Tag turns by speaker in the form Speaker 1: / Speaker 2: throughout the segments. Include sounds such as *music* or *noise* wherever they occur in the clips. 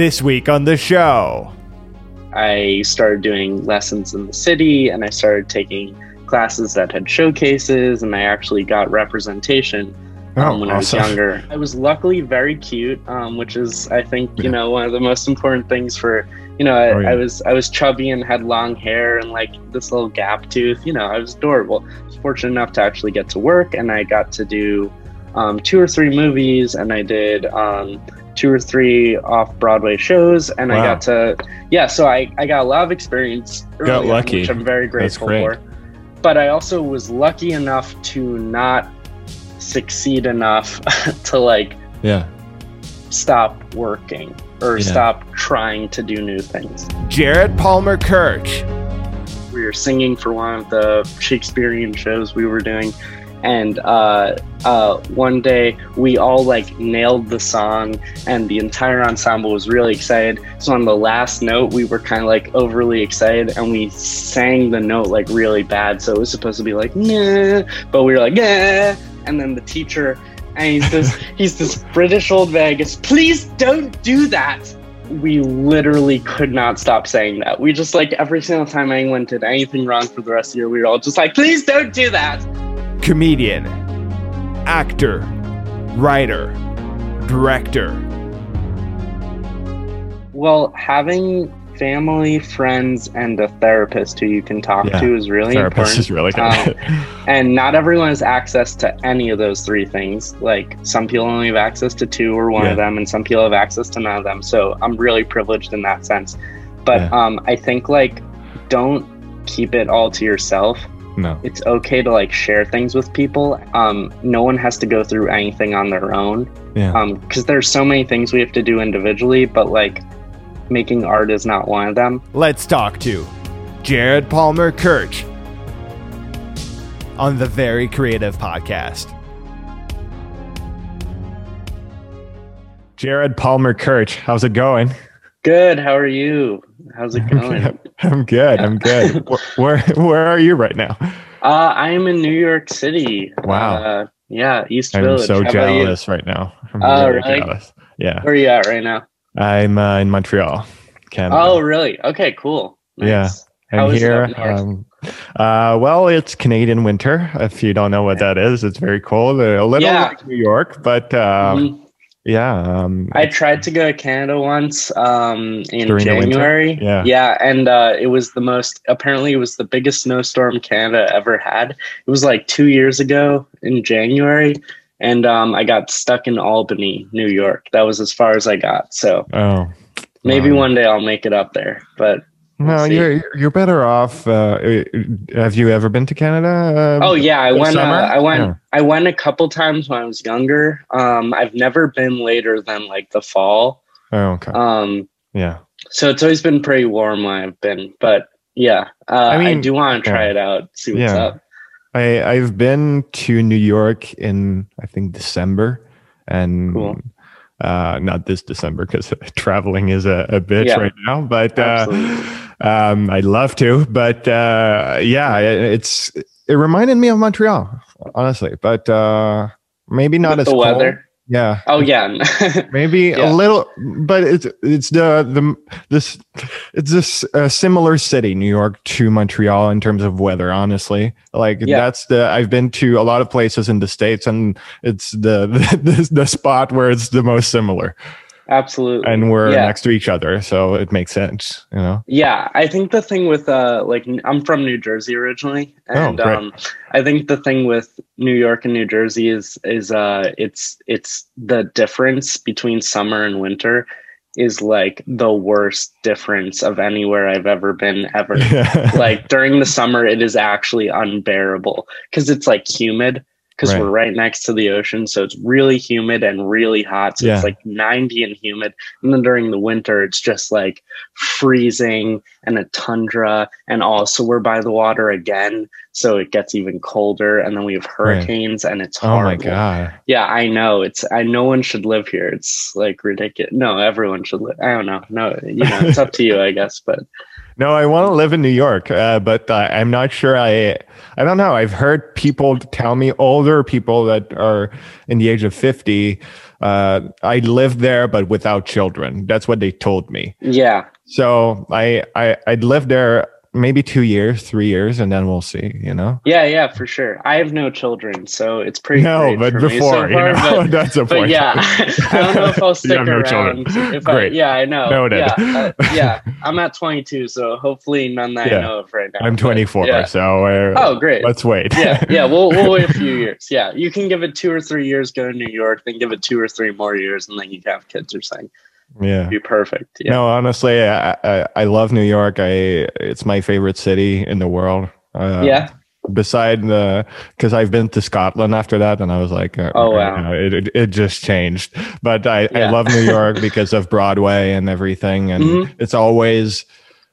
Speaker 1: This week on the show.
Speaker 2: I started doing lessons in the city and I started taking classes that had showcases and I actually got representation um,
Speaker 1: Oh,
Speaker 2: when
Speaker 1: awesome.
Speaker 2: I was younger. I was luckily very cute, um, which is I think you
Speaker 1: Yeah.
Speaker 2: know one of the most important things for you know I,
Speaker 1: Oh, yeah.
Speaker 2: I was I was chubby and had long hair and like this little gap tooth. You know I was adorable. I was fortunate enough to actually get to work and I got to do um, two or three movies and I did um, two or three off Broadway shows and I got to yeah so I, I got a lot of experience
Speaker 1: Got
Speaker 2: early on,
Speaker 1: lucky.
Speaker 2: which I'm very grateful for but I also was lucky enough to not succeed enough *laughs* to like
Speaker 1: Yeah.
Speaker 2: stop working or
Speaker 1: Yeah.
Speaker 2: stop trying to do new things.
Speaker 1: Jared Palmer Kirsch.
Speaker 2: We were singing for one of the Shakespearean shows we were doing, and uh, uh, one day we all like nailed the song, and the entire ensemble was really excited. So on the last note, we were kind of like overly excited, and we sang the note like really bad. So it was supposed to be like nah, but we were like yeah, and then the teacher. And he's this *laughs* he's this British old goes, Please don't do that we literally could not stop saying that. We just like every single time anyone did anything wrong for the rest of the year, we were all just like, please don't do that.
Speaker 1: Comedian. Actor. Writer. Director.
Speaker 2: Well, having family, friends, and a therapist who you can talk
Speaker 1: Yeah,
Speaker 2: to is really
Speaker 1: Therapist
Speaker 2: important.
Speaker 1: is really good.
Speaker 2: Um, and not everyone has access to any of those three things. Like some people only have access to two or one
Speaker 1: Yeah.
Speaker 2: of them, and some people have access to none of them. So I'm really privileged in that sense. But
Speaker 1: Yeah.
Speaker 2: um, I think like don't keep it all to yourself.
Speaker 1: No.
Speaker 2: it's okay to like share things with people. Um, no one has to go through anything on their own.
Speaker 1: Yeah.
Speaker 2: Um, because there's so many things we have to do individually, but like making art is not one of them.
Speaker 1: Let's talk to Jared Palmer Kirsch on the Very Creative Podcast. Jared Palmer Kirsch, how's it going?
Speaker 2: Good. How are you? How's it going? *laughs*
Speaker 1: I'm good. I'm good. *laughs* Where, where are you right now?
Speaker 2: uh, I am in New York City.
Speaker 1: Wow.
Speaker 2: Uh, yeah, East
Speaker 1: I'm
Speaker 2: Village.
Speaker 1: so
Speaker 2: How
Speaker 1: jealous right now. I'm
Speaker 2: Oh,
Speaker 1: very
Speaker 2: really?
Speaker 1: jealous. Yeah.
Speaker 2: Where are you at right now?
Speaker 1: I'm uh, in Montreal, Canada.
Speaker 2: Oh, really? Okay, cool.
Speaker 1: Yeah.
Speaker 2: Nice. How
Speaker 1: I'm here. Um, uh, well, it's Canadian winter. If you don't know what that is, it's very cold. A little
Speaker 2: Yeah.
Speaker 1: like New York, but um,
Speaker 2: Mhm.
Speaker 1: Yeah. Um,
Speaker 2: I tried to go to Canada once um, in
Speaker 1: During the winter?
Speaker 2: January.
Speaker 1: Yeah.
Speaker 2: yeah, and uh, it was the most. Apparently, it was the biggest snowstorm Canada ever had. It was like two years ago in January, and um, I got stuck in Albany, New York. That was as far as I got. So
Speaker 1: oh,
Speaker 2: maybe
Speaker 1: Wow.
Speaker 2: one day I'll make it up there. But
Speaker 1: no,
Speaker 2: see.
Speaker 1: you're you're better off. Uh, have you ever been to Canada? Uh,
Speaker 2: oh yeah, I went. Uh. I went.
Speaker 1: Yeah.
Speaker 2: I went a couple times when I was younger. Um, I've never been later than like the fall.
Speaker 1: Oh, okay.
Speaker 2: Um,
Speaker 1: yeah.
Speaker 2: So it's always been pretty warm when I've been, but yeah, uh, I,
Speaker 1: mean,
Speaker 2: do want to try
Speaker 1: yeah.
Speaker 2: it out, see what's
Speaker 1: Yeah.
Speaker 2: up.
Speaker 1: I I've been to New York in I think December, and
Speaker 2: Cool.
Speaker 1: uh, not this December because *laughs* traveling is a, a bitch
Speaker 2: Yeah.
Speaker 1: right now. But uh,
Speaker 2: Absolutely.
Speaker 1: Um, I'd love to. But uh, yeah, it, it's it reminded me of Montreal, honestly. But uh, maybe not
Speaker 2: With
Speaker 1: as
Speaker 2: the
Speaker 1: cold.
Speaker 2: weather.
Speaker 1: Yeah,
Speaker 2: Oh yeah, *laughs*
Speaker 1: maybe
Speaker 2: Yeah.
Speaker 1: a little, but it's it's the the this it's this uh, similar city, New York to Montreal in terms of weather. Honestly, like
Speaker 2: Yeah.
Speaker 1: that's the I've been to a lot of places in the states, and it's the *laughs* the, the spot where it's the most similar,
Speaker 2: absolutely.
Speaker 1: and we're
Speaker 2: yeah.
Speaker 1: next to each other, so it makes sense, you know.
Speaker 2: Yeah, I think the thing with uh like I'm from New Jersey originally and
Speaker 1: Oh, great.
Speaker 2: um I think the thing with New York and New Jersey is is uh it's it's the difference between summer and winter is like the worst difference of anywhere I've ever been ever. *laughs* like during the summer it is actually unbearable cuz it's like humid because
Speaker 1: Right.
Speaker 2: we're right. next to the ocean so it's really humid and really hot so
Speaker 1: Yeah.
Speaker 2: it's like 90 and humid. And then during the winter it's just like freezing and a tundra and also we're by the water again so it gets even colder and then we have hurricanes and it's
Speaker 1: oh my god.
Speaker 2: yeah i know. It's i no one should live here. It's like ridiculous. No everyone should live i don't know. No you know it's up to you i guess but
Speaker 1: No, I want to live in New York, uh, but uh, I'm not sure. I I don't know. I've heard people tell me, older people that are in the age of fifty, uh, I lived there, but without children. That's what they told me.
Speaker 2: Yeah.
Speaker 1: So I I I'd lived there maybe two years, three years, and then we'll see. You know.
Speaker 2: Yeah, yeah, for sure. I have no children, so it's pretty.
Speaker 1: No, but before,
Speaker 2: so
Speaker 1: you know, *laughs*
Speaker 2: but,
Speaker 1: that's a
Speaker 2: but
Speaker 1: point.
Speaker 2: yeah, *laughs* I don't know if I'll *laughs* stick
Speaker 1: have no
Speaker 2: around.
Speaker 1: children.
Speaker 2: If
Speaker 1: Great.
Speaker 2: I, yeah, I know.
Speaker 1: Noted.
Speaker 2: Yeah, uh, yeah. I'm at 22, so hopefully none that
Speaker 1: Yeah.
Speaker 2: I know of right now.
Speaker 1: I'm
Speaker 2: but
Speaker 1: 24,
Speaker 2: yeah.
Speaker 1: so
Speaker 2: Oh, great.
Speaker 1: let's wait.
Speaker 2: yeah, yeah. We'll we'll wait a few years. Yeah, you can give it two or three years, go to New York, then give it two or three more years, and then you can have kids or something.
Speaker 1: Yeah.
Speaker 2: Be perfect. Yeah.
Speaker 1: No, honestly, I, I I love New York. I it's my favorite city in the world. Uh,
Speaker 2: yeah.
Speaker 1: Beside the, because I've been to Scotland after that, and I was like, uh,
Speaker 2: Oh,
Speaker 1: you
Speaker 2: wow.
Speaker 1: know, it, it it just changed. But I I love New *laughs* York because of Broadway and everything, and
Speaker 2: Mhm.
Speaker 1: it's always.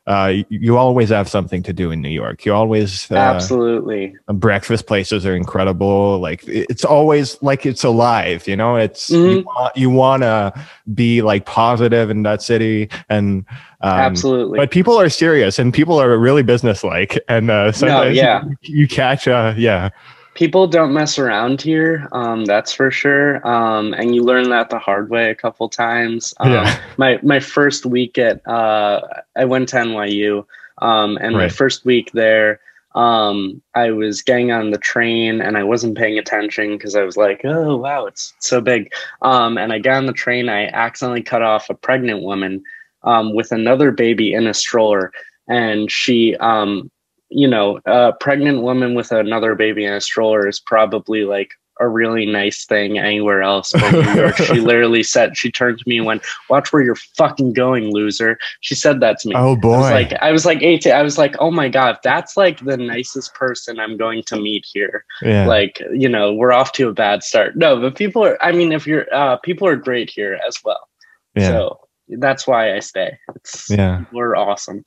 Speaker 1: Uh, you- you always have something to do in New York. You always uh,
Speaker 2: Absolutely.
Speaker 1: breakfast places are incredible. Like it's always like it's alive. You know, it's you
Speaker 2: Mhm.
Speaker 1: want you want to be like positive in that city, and um,
Speaker 2: Absolutely.
Speaker 1: But people are serious, and people are really businesslike, and uh, sometimes
Speaker 2: yeah.
Speaker 1: you, you catch uh yeah
Speaker 2: people don't mess around here um, that's for sure. Um, and you learn that the hard way a couple times. Um,
Speaker 1: Yeah.
Speaker 2: my my first week at uh, i went to nyu um, and my first week there um, i was getting on the train and i wasn't paying attention because i was like oh wow it's so big. Um, and i got on the train i accidentally cut off a pregnant woman um, with another baby in a stroller. And she um, you know, a pregnant woman with another baby in a stroller is probably like a really nice thing anywhere else. But *laughs* she literally said, she turned to me and went, "Watch where you're fucking going, loser." She said that to me.
Speaker 1: oh
Speaker 2: I
Speaker 1: boy
Speaker 2: was like, I was like 18. I was like, oh my god, that's like the nicest person I'm going to meet here.
Speaker 1: yeah
Speaker 2: Like, you know, we're off to a bad start. No, but people are. I mean, if you're, uh, people are great here as well.
Speaker 1: yeah
Speaker 2: So that's why I stay. It's,
Speaker 1: yeah.
Speaker 2: We're awesome.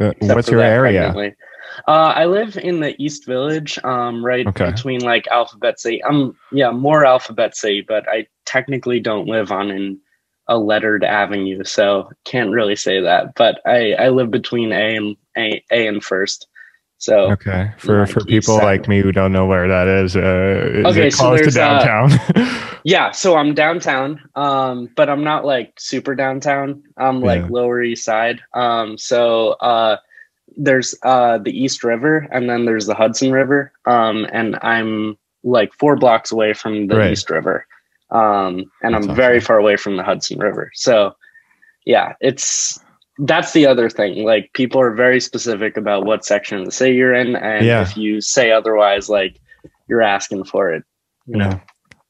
Speaker 1: Uh, what's your area?
Speaker 2: Uh, I live in the East Village, um, right
Speaker 1: Okay.
Speaker 2: between like Alphabet City. I'm yeah, more Alphabet City, but I technically don't live on an a lettered avenue, so can't really say that. But I I live between A and A, A and First. So
Speaker 1: Okay, for
Speaker 2: like
Speaker 1: for people
Speaker 2: side.
Speaker 1: like me who don't know where that is, uh, is
Speaker 2: Okay,
Speaker 1: it
Speaker 2: so
Speaker 1: close to
Speaker 2: there's, uh,
Speaker 1: downtown? *laughs*
Speaker 2: yeah, so I'm downtown, um, but I'm not like super downtown. I'm like
Speaker 1: Yeah.
Speaker 2: Lower East Side. Um, so uh, there's uh, the East River, and then there's the Hudson River, um, and I'm like four blocks away from the
Speaker 1: Right.
Speaker 2: East River, um, and
Speaker 1: That's
Speaker 2: I'm very
Speaker 1: awesome.
Speaker 2: far away from the Hudson River. So yeah, it's that's the other thing. Like people are very specific about what section of the city you're in, and
Speaker 1: Yeah.
Speaker 2: if you say otherwise, like you're asking for it. You know?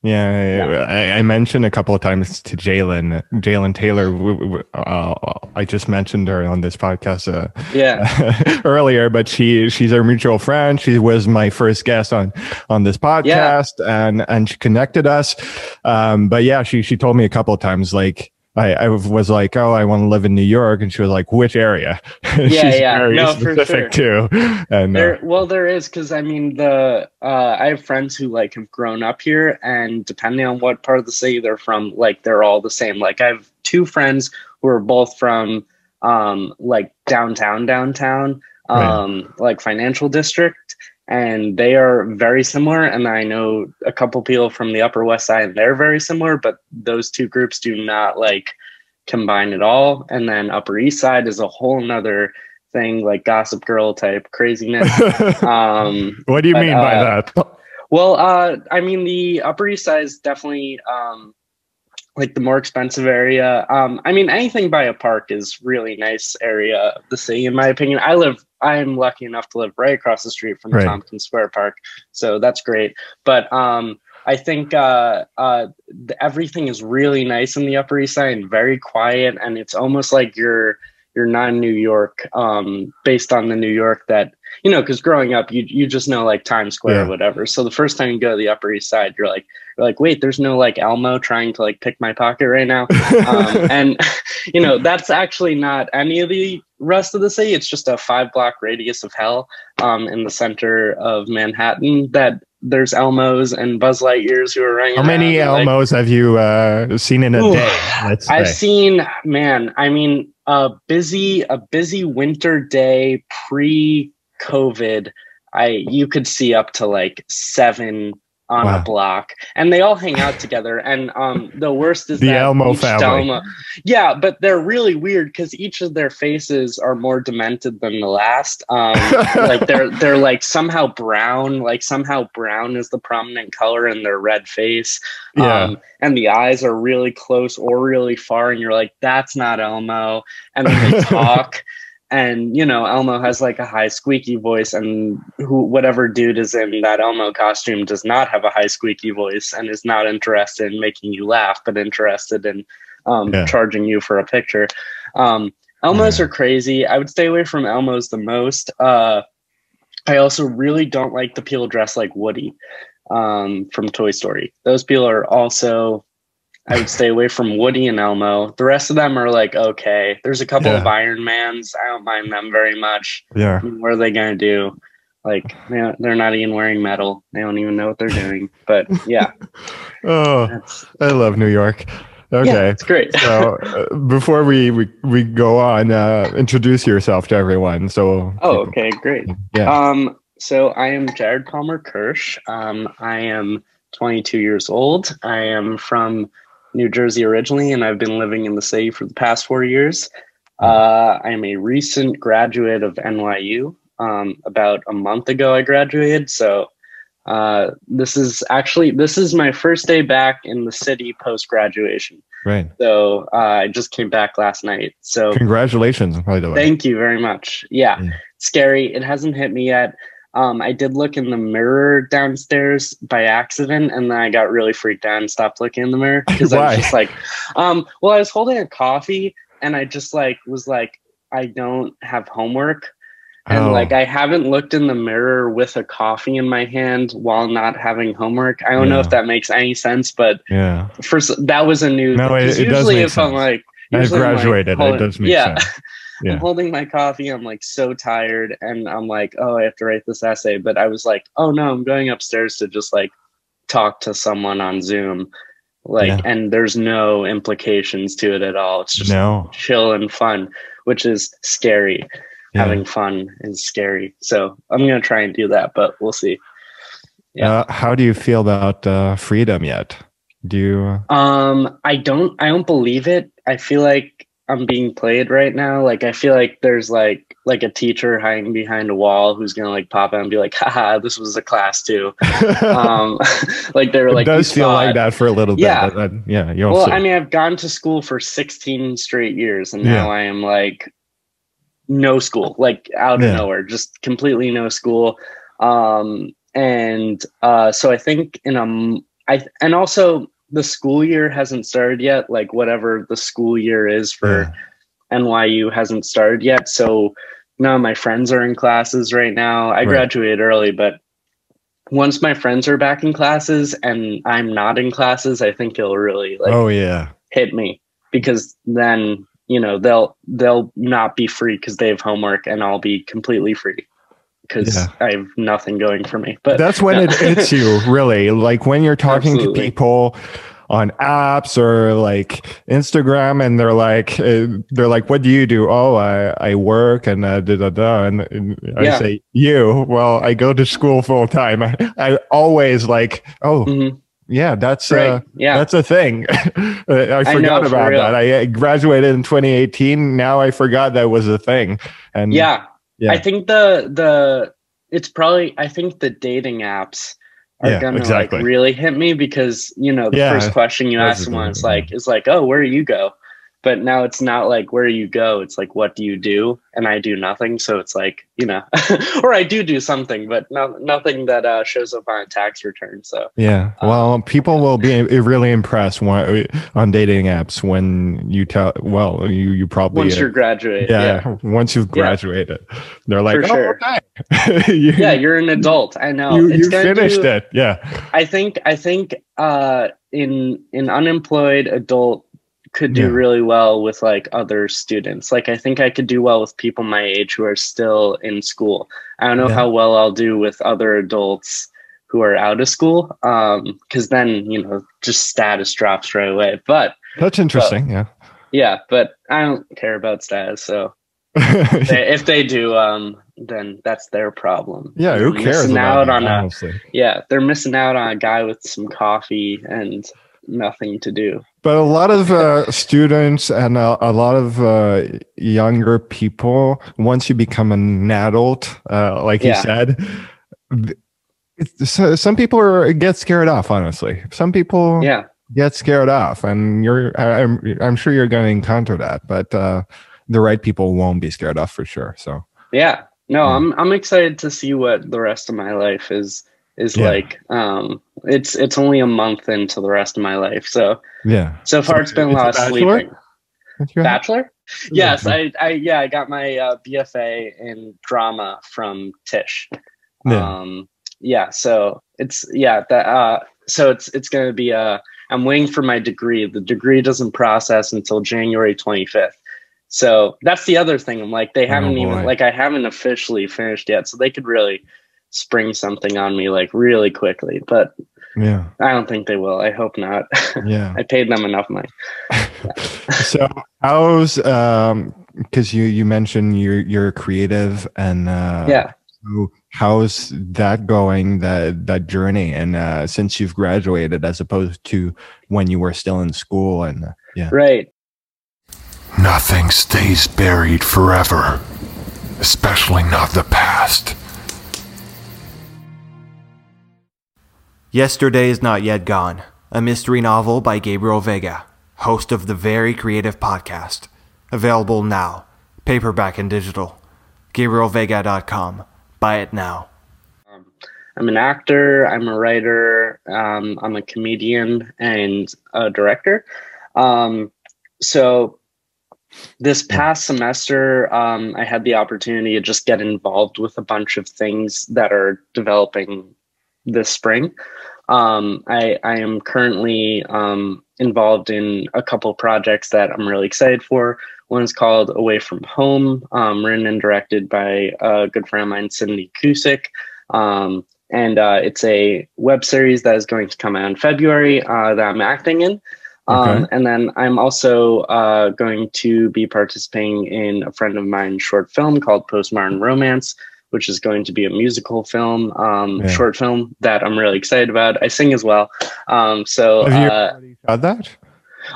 Speaker 1: Yeah. Yeah, I, I mentioned a couple of times to Jalen, Jalen Taylor. w- w- Uh, I just mentioned her on this podcast uh,
Speaker 2: Yeah. *laughs*
Speaker 1: earlier, but she she's our mutual friend. She was my first guest on on this podcast, and and she connected us. Um, but yeah, she she told me a couple of times like. I, I was like, oh, I want to live in New York, and she was like, which area? *laughs*
Speaker 2: Yeah,
Speaker 1: She's
Speaker 2: yeah.
Speaker 1: very
Speaker 2: No, for
Speaker 1: specific too. And uh,
Speaker 2: well, there is because I mean the uh, I have friends who like have grown up here, and depending on what part of the city they're from, like they're all the same. Like I have two friends who are both from um, like downtown, downtown,
Speaker 1: Right.
Speaker 2: um, like financial district, and they are very similar. And I know a couple people from the Upper West Side, they're very similar, but those two groups do not like combine at all. And then Upper East Side is a whole nother thing, like Gossip Girl type craziness. *laughs* um,
Speaker 1: what do you
Speaker 2: but,
Speaker 1: mean by
Speaker 2: uh,
Speaker 1: that?
Speaker 2: well, uh, I mean, the Upper East Side is definitely um, like the more expensive area. Um, I mean, anything by a park is really nice area of the city, in my opinion. I live, I'm lucky enough to live right across the street from
Speaker 1: Right.
Speaker 2: Tompkins Square Park, so that's great. But um, I think uh, uh, the, everything is really nice in the Upper East Side and very quiet, and it's almost like you're you're not in New York, um, based on the New York that you know. Because growing up, you you just know like Times Square
Speaker 1: Yeah.
Speaker 2: or whatever. So the first time you go to the Upper East Side, you're like you're like, wait, there's no like Elmo trying to like pick my pocket right now, *laughs* um, and *laughs* you know that's actually not any of the rest of the city. It's just a five block radius of hell um, in the center of Manhattan that there's Elmos and Buzz Lightyears who are running.
Speaker 1: How many
Speaker 2: and, like,
Speaker 1: Elmos have you uh, seen in a
Speaker 2: Ooh,
Speaker 1: day? Let's.
Speaker 2: I've seen, man. I mean, a busy, a busy winter day pre-COVID. I you could see up to like seven on wow. a block and they all hang out together and um the worst is
Speaker 1: the elmo family
Speaker 2: yeah but they're really weird because each of their faces are more demented than the last um *laughs* like they're they're like somehow brown like somehow brown is the prominent color in their red face yeah. um and the eyes are really close or really far and you're like that's not elmo and then they *laughs* talk and you know elmo has like a high squeaky voice and who whatever dude is in that elmo costume does not have a high squeaky voice and is not interested in making you laugh but interested in um, yeah. charging you for a picture um, elmos yeah. are crazy i would stay away from elmos the most uh, i also really don't like the people dressed like woody um, from toy story those people are also I would stay away from Woody and Elmo. The rest of them are like okay. There's a couple yeah. of Iron Mans. I don't mind them very much.
Speaker 1: Yeah.
Speaker 2: I mean, what are they gonna do? Like they're not even wearing metal. They don't even know what they're doing. But yeah. *laughs*
Speaker 1: oh, I love New York. Okay, yeah,
Speaker 2: it's great.
Speaker 1: so uh, before we, we we go on, uh, introduce yourself to everyone. So
Speaker 2: oh, okay, great. Yeah. Um. So I am Jared Palmer Kirsch. Um. I am 22 years old. I am from New Jersey originally, and I've been living in the city for the past four years. Uh, I'm a recent graduate of NYU. Um, about a month ago, I graduated. So uh, this is actually this is my first day back in the city post graduation.
Speaker 1: Right.
Speaker 2: So uh, I just came back last night. So
Speaker 1: congratulations, by the way.
Speaker 2: Thank you very much. Yeah, yeah. scary. It hasn't hit me yet. Um, I did look in the mirror downstairs by accident, and then I got really freaked out and stopped looking in the mirror because I was *laughs* just like, um, well, I was holding a coffee, and I just like was like, I don't have homework, and oh. like I haven't looked in the mirror with a coffee in my hand while not having homework. I don't yeah. know if that makes any sense, but
Speaker 1: yeah,
Speaker 2: first that was a new.
Speaker 1: No, it, it does make if sense. I'm like, I graduated, like, it does make
Speaker 2: yeah.
Speaker 1: sense *laughs*
Speaker 2: yeah. I'm holding my coffee. I'm like so tired, and I'm like, oh, I have to write this essay. But I was like, oh no, I'm going upstairs to just like talk to someone on Zoom, like, yeah. and there's no implications to it at all. It's just no. chill and fun, which is scary. Yeah. Having fun is scary. So I'm gonna try and do that, but we'll see.
Speaker 1: Yeah. Uh, how do you feel about uh, freedom yet? Do you?
Speaker 2: Um, I don't. I don't believe it. I feel like I'm being played right now. Like I feel like there's like like a teacher hiding behind a wall who's gonna like pop out and be like, haha, this was a class too. *laughs* um *laughs* like they're like
Speaker 1: it does feel like that for a little bit.
Speaker 2: Yeah.
Speaker 1: Then, yeah. You
Speaker 2: well, see. I mean I've gone to school for 16 straight years and now yeah. I am like no school, like out of yeah. nowhere, just completely no school. Um and uh so I think in a I and also the school year hasn't started yet. Like whatever the school year is for yeah. NYU hasn't started yet. So none of my friends are in classes right now. I right. graduated early, but once my friends are back in classes and I'm not in classes, I think it'll really like
Speaker 1: oh yeah
Speaker 2: hit me because then you know they'll they'll not be free because they have homework and I'll be completely free because yeah. I have nothing going for me. But
Speaker 1: that's when it hits you, *laughs* really. Like when you're talking Absolutely. to people on apps or like Instagram, and they're like, uh, they're like, "What do you do?" Oh, I I work and uh, da da da. And, and yeah. I say, "You? Well, I go to school full time." I, *laughs* I always like, oh. Mm-hmm. Yeah, that's right. uh, yeah, that's a thing. *laughs* I forgot I know, about that. I graduated in 2018. Now I forgot that was a thing. And
Speaker 2: yeah, yeah. I think the the it's probably I think the dating apps are yeah, gonna exactly. like really hit me because you know the yeah, first question you ask someone is like is like oh where do you go but now it's not like where you go. It's like what do you do? And i do nothing. So it's like you know *laughs* or i do do something but no, nothing that uh, shows up on a tax return. So
Speaker 1: yeah. um, well um, people will be really impressed when, on dating apps when you tell well you you probably
Speaker 2: once you're graduate
Speaker 1: yeah, yeah, *laughs* once you've graduated yeah. they're like oh, sure.
Speaker 2: okay. *laughs* You, yeah you're an adult. I know.
Speaker 1: You, you finished do, it. Yeah.
Speaker 2: I think i think uh in in unemployed adult could do yeah. really well with like other students. Like I think I could do well with people my age who are still in school. I don't know yeah. how well I'll do with other adults who are out of school. Um, cause then, you know, just status drops right away. But
Speaker 1: that's interesting.
Speaker 2: But,
Speaker 1: yeah.
Speaker 2: Yeah. But I don't care about status. So if, they, *laughs* if they do, um, then that's their problem.
Speaker 1: Yeah, who cares
Speaker 2: missing out
Speaker 1: it,
Speaker 2: on a yeah, they're missing out on a guy with some coffee and nothing to do.
Speaker 1: But a lot of uh, students and a, a lot of uh, younger people, once you become an adult, uh, like you said, it's, so- some people are, get scared off. Honestly, some people
Speaker 2: Yeah.
Speaker 1: get scared off, and you're. I, I'm. I'm sure you're going to encounter that, but uh, the right people won't be scared off for sure. So
Speaker 2: Yeah. No,
Speaker 1: Yeah.
Speaker 2: I'm I'm excited to see what the rest of my life is is
Speaker 1: Yeah.
Speaker 2: like. Um it's it's only a month into the rest of my life. So
Speaker 1: yeah.
Speaker 2: so far it's been a
Speaker 1: It's a
Speaker 2: lot of
Speaker 1: bachelor?
Speaker 2: sleeping.
Speaker 1: What's
Speaker 2: Bachelor? Yes, I, I yeah, I got my uh, BFA in drama from Tisch.
Speaker 1: Yeah.
Speaker 2: Um yeah, so it's yeah, that uh so it's it's gonna be uh I'm waiting for my degree. The degree doesn't process until January 25th. So that's the other thing. I'm like, they
Speaker 1: Oh,
Speaker 2: haven't even like I haven't officially finished yet. So they could really spring something on me like really quickly. But
Speaker 1: yeah.
Speaker 2: I don't think they will. I hope not. *laughs*
Speaker 1: Yeah.
Speaker 2: I paid them enough money. *laughs*
Speaker 1: so how's um because you you mentioned you're you're creative and uh
Speaker 2: yeah.
Speaker 1: so how's that going that that journey and uh since you've graduated as opposed to when you were still in school and uh, yeah
Speaker 2: Right.
Speaker 3: Nothing stays buried forever, especially not the past.
Speaker 4: Yesterday is Not Yet Gone, a mystery novel by Gabriel Veiga, host of the Very Creative Podcast. Available now, paperback and digital. GabrielVeiga.com. Buy it now.
Speaker 2: I'm an actor, I'm a writer, um, I'm a comedian and a director. Um, so this past semester, um, I had the opportunity to just get involved with a bunch of things that are developing this spring. Um, I, I am currently um, involved in a couple projects that I'm really excited for. One is called Away from Home, um, written and directed by a good friend of mine, Cindy Cusick. Um, and uh, it's a web series that is going to come out in February uh, that I'm acting in. Um,
Speaker 1: Okay.
Speaker 2: And then I'm also uh, going to be participating in a friend of mine's short film called Postmodern Romance, which is going to be a musical film, um,
Speaker 1: Yeah.
Speaker 2: short film that I'm really excited about. I sing as well. Um, so
Speaker 1: have you
Speaker 2: uh,
Speaker 1: shot that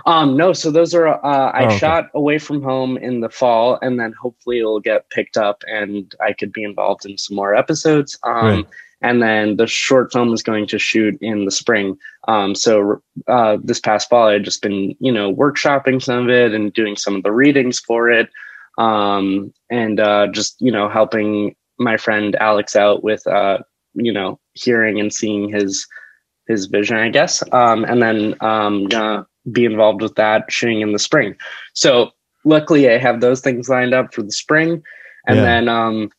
Speaker 2: um, no, so those are uh, I
Speaker 1: Oh, okay.
Speaker 2: shot away from home in the fall, and then hopefully it'll get picked up, and I could be involved in some more episodes. Um,
Speaker 1: Right.
Speaker 2: And then the short film is going to shoot in the spring. Um, so uh, this past fall, I've just been you know workshopping some of it and doing some of the readings for it, um, and uh, just you know helping my friend Alex out with uh, you know hearing and seeing his his vision, I guess. Um, and then um, gonna be involved with that shooting in the spring. So luckily, I have those things lined up for the spring, and
Speaker 1: Yeah.
Speaker 2: then um,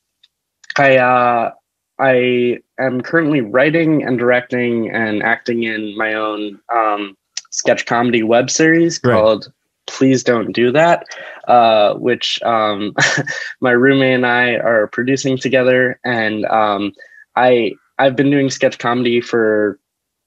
Speaker 2: I uh, I am currently writing and directing and acting in my own um, sketch comedy web series
Speaker 1: Right.
Speaker 2: called Please Don't Do That, uh, which um, *laughs* my roommate and I are producing together, and um, I I've been doing sketch comedy for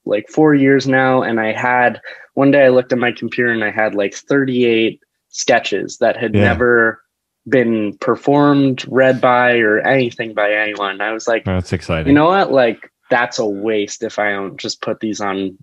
Speaker 2: like four years now, and I had one day I looked at my computer and I had like 38 sketches that had
Speaker 1: Yeah.
Speaker 2: never been performed, read by, or anything by anyone. I was like,
Speaker 1: that's exciting
Speaker 2: you know what? Like that's a waste if I don't just put these on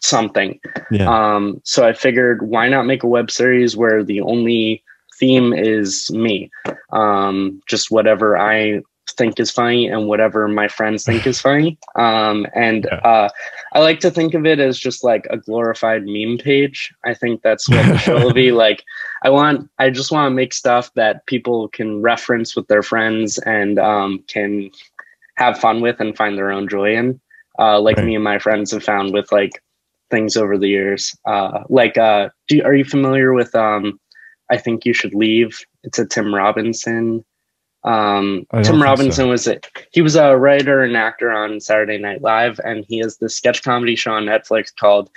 Speaker 2: something.
Speaker 1: yeah
Speaker 2: Um, so I figured, why not make a web series where the only theme is me, um, just whatever I think is funny and whatever my friends think is *laughs* funny. Um, and
Speaker 1: Yeah.
Speaker 2: uh, I like to think of it as just like a glorified meme page. I think that's what the show will be *laughs* like. I want, I just want to make stuff that people can reference with their friends and um, can have fun with and find their own joy in. Uh, like
Speaker 1: Right.
Speaker 2: me and my friends have found with like things over the years. Uh, like, uh, do are you familiar with? Um, I think you should leave. It's a Tim Robinson. Um, Tim Robinson
Speaker 1: so.
Speaker 2: was a, he was a writer and actor on Saturday Night Live, and he has this sketch comedy show on Netflix called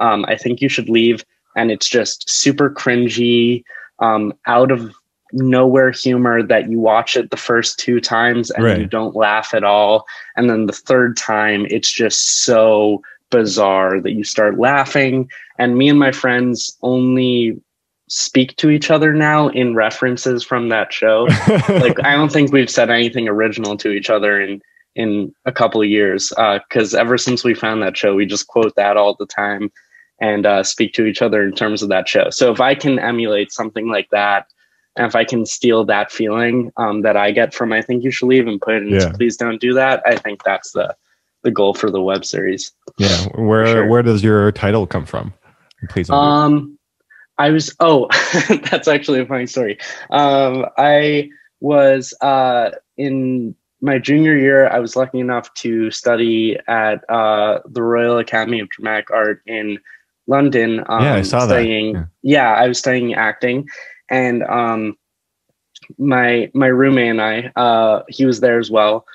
Speaker 2: um, "I Think You Should Leave," and it's just super cringy, um, out of nowhere humor that you watch it the first two times and you don't laugh at all, and then the third time it's just so bizarre that you start laughing. And me and my friends only speak to each other now in references from that show. *laughs* like I don't think we've said anything original to each other in in a couple of years because uh, ever since we found that show, we just quote that all the time and uh, speak to each other in terms of that show. So if I can emulate something like that, and if I can steal that feeling um, that I get from I think you should leave and put it into yeah. please don't do that, I think that's the the goal for the web series.
Speaker 1: Yeah, where sure. where does your title come from?
Speaker 2: Please. Um, I was oh, *laughs* that's actually a funny story. Um, I was uh in my junior year. I was lucky enough to study at uh the Royal Academy of Dramatic Art in London.
Speaker 1: Um, yeah, I saw
Speaker 2: studying, that. Yeah. yeah, I was studying acting, and um, my my roommate and I, uh, he was there as well.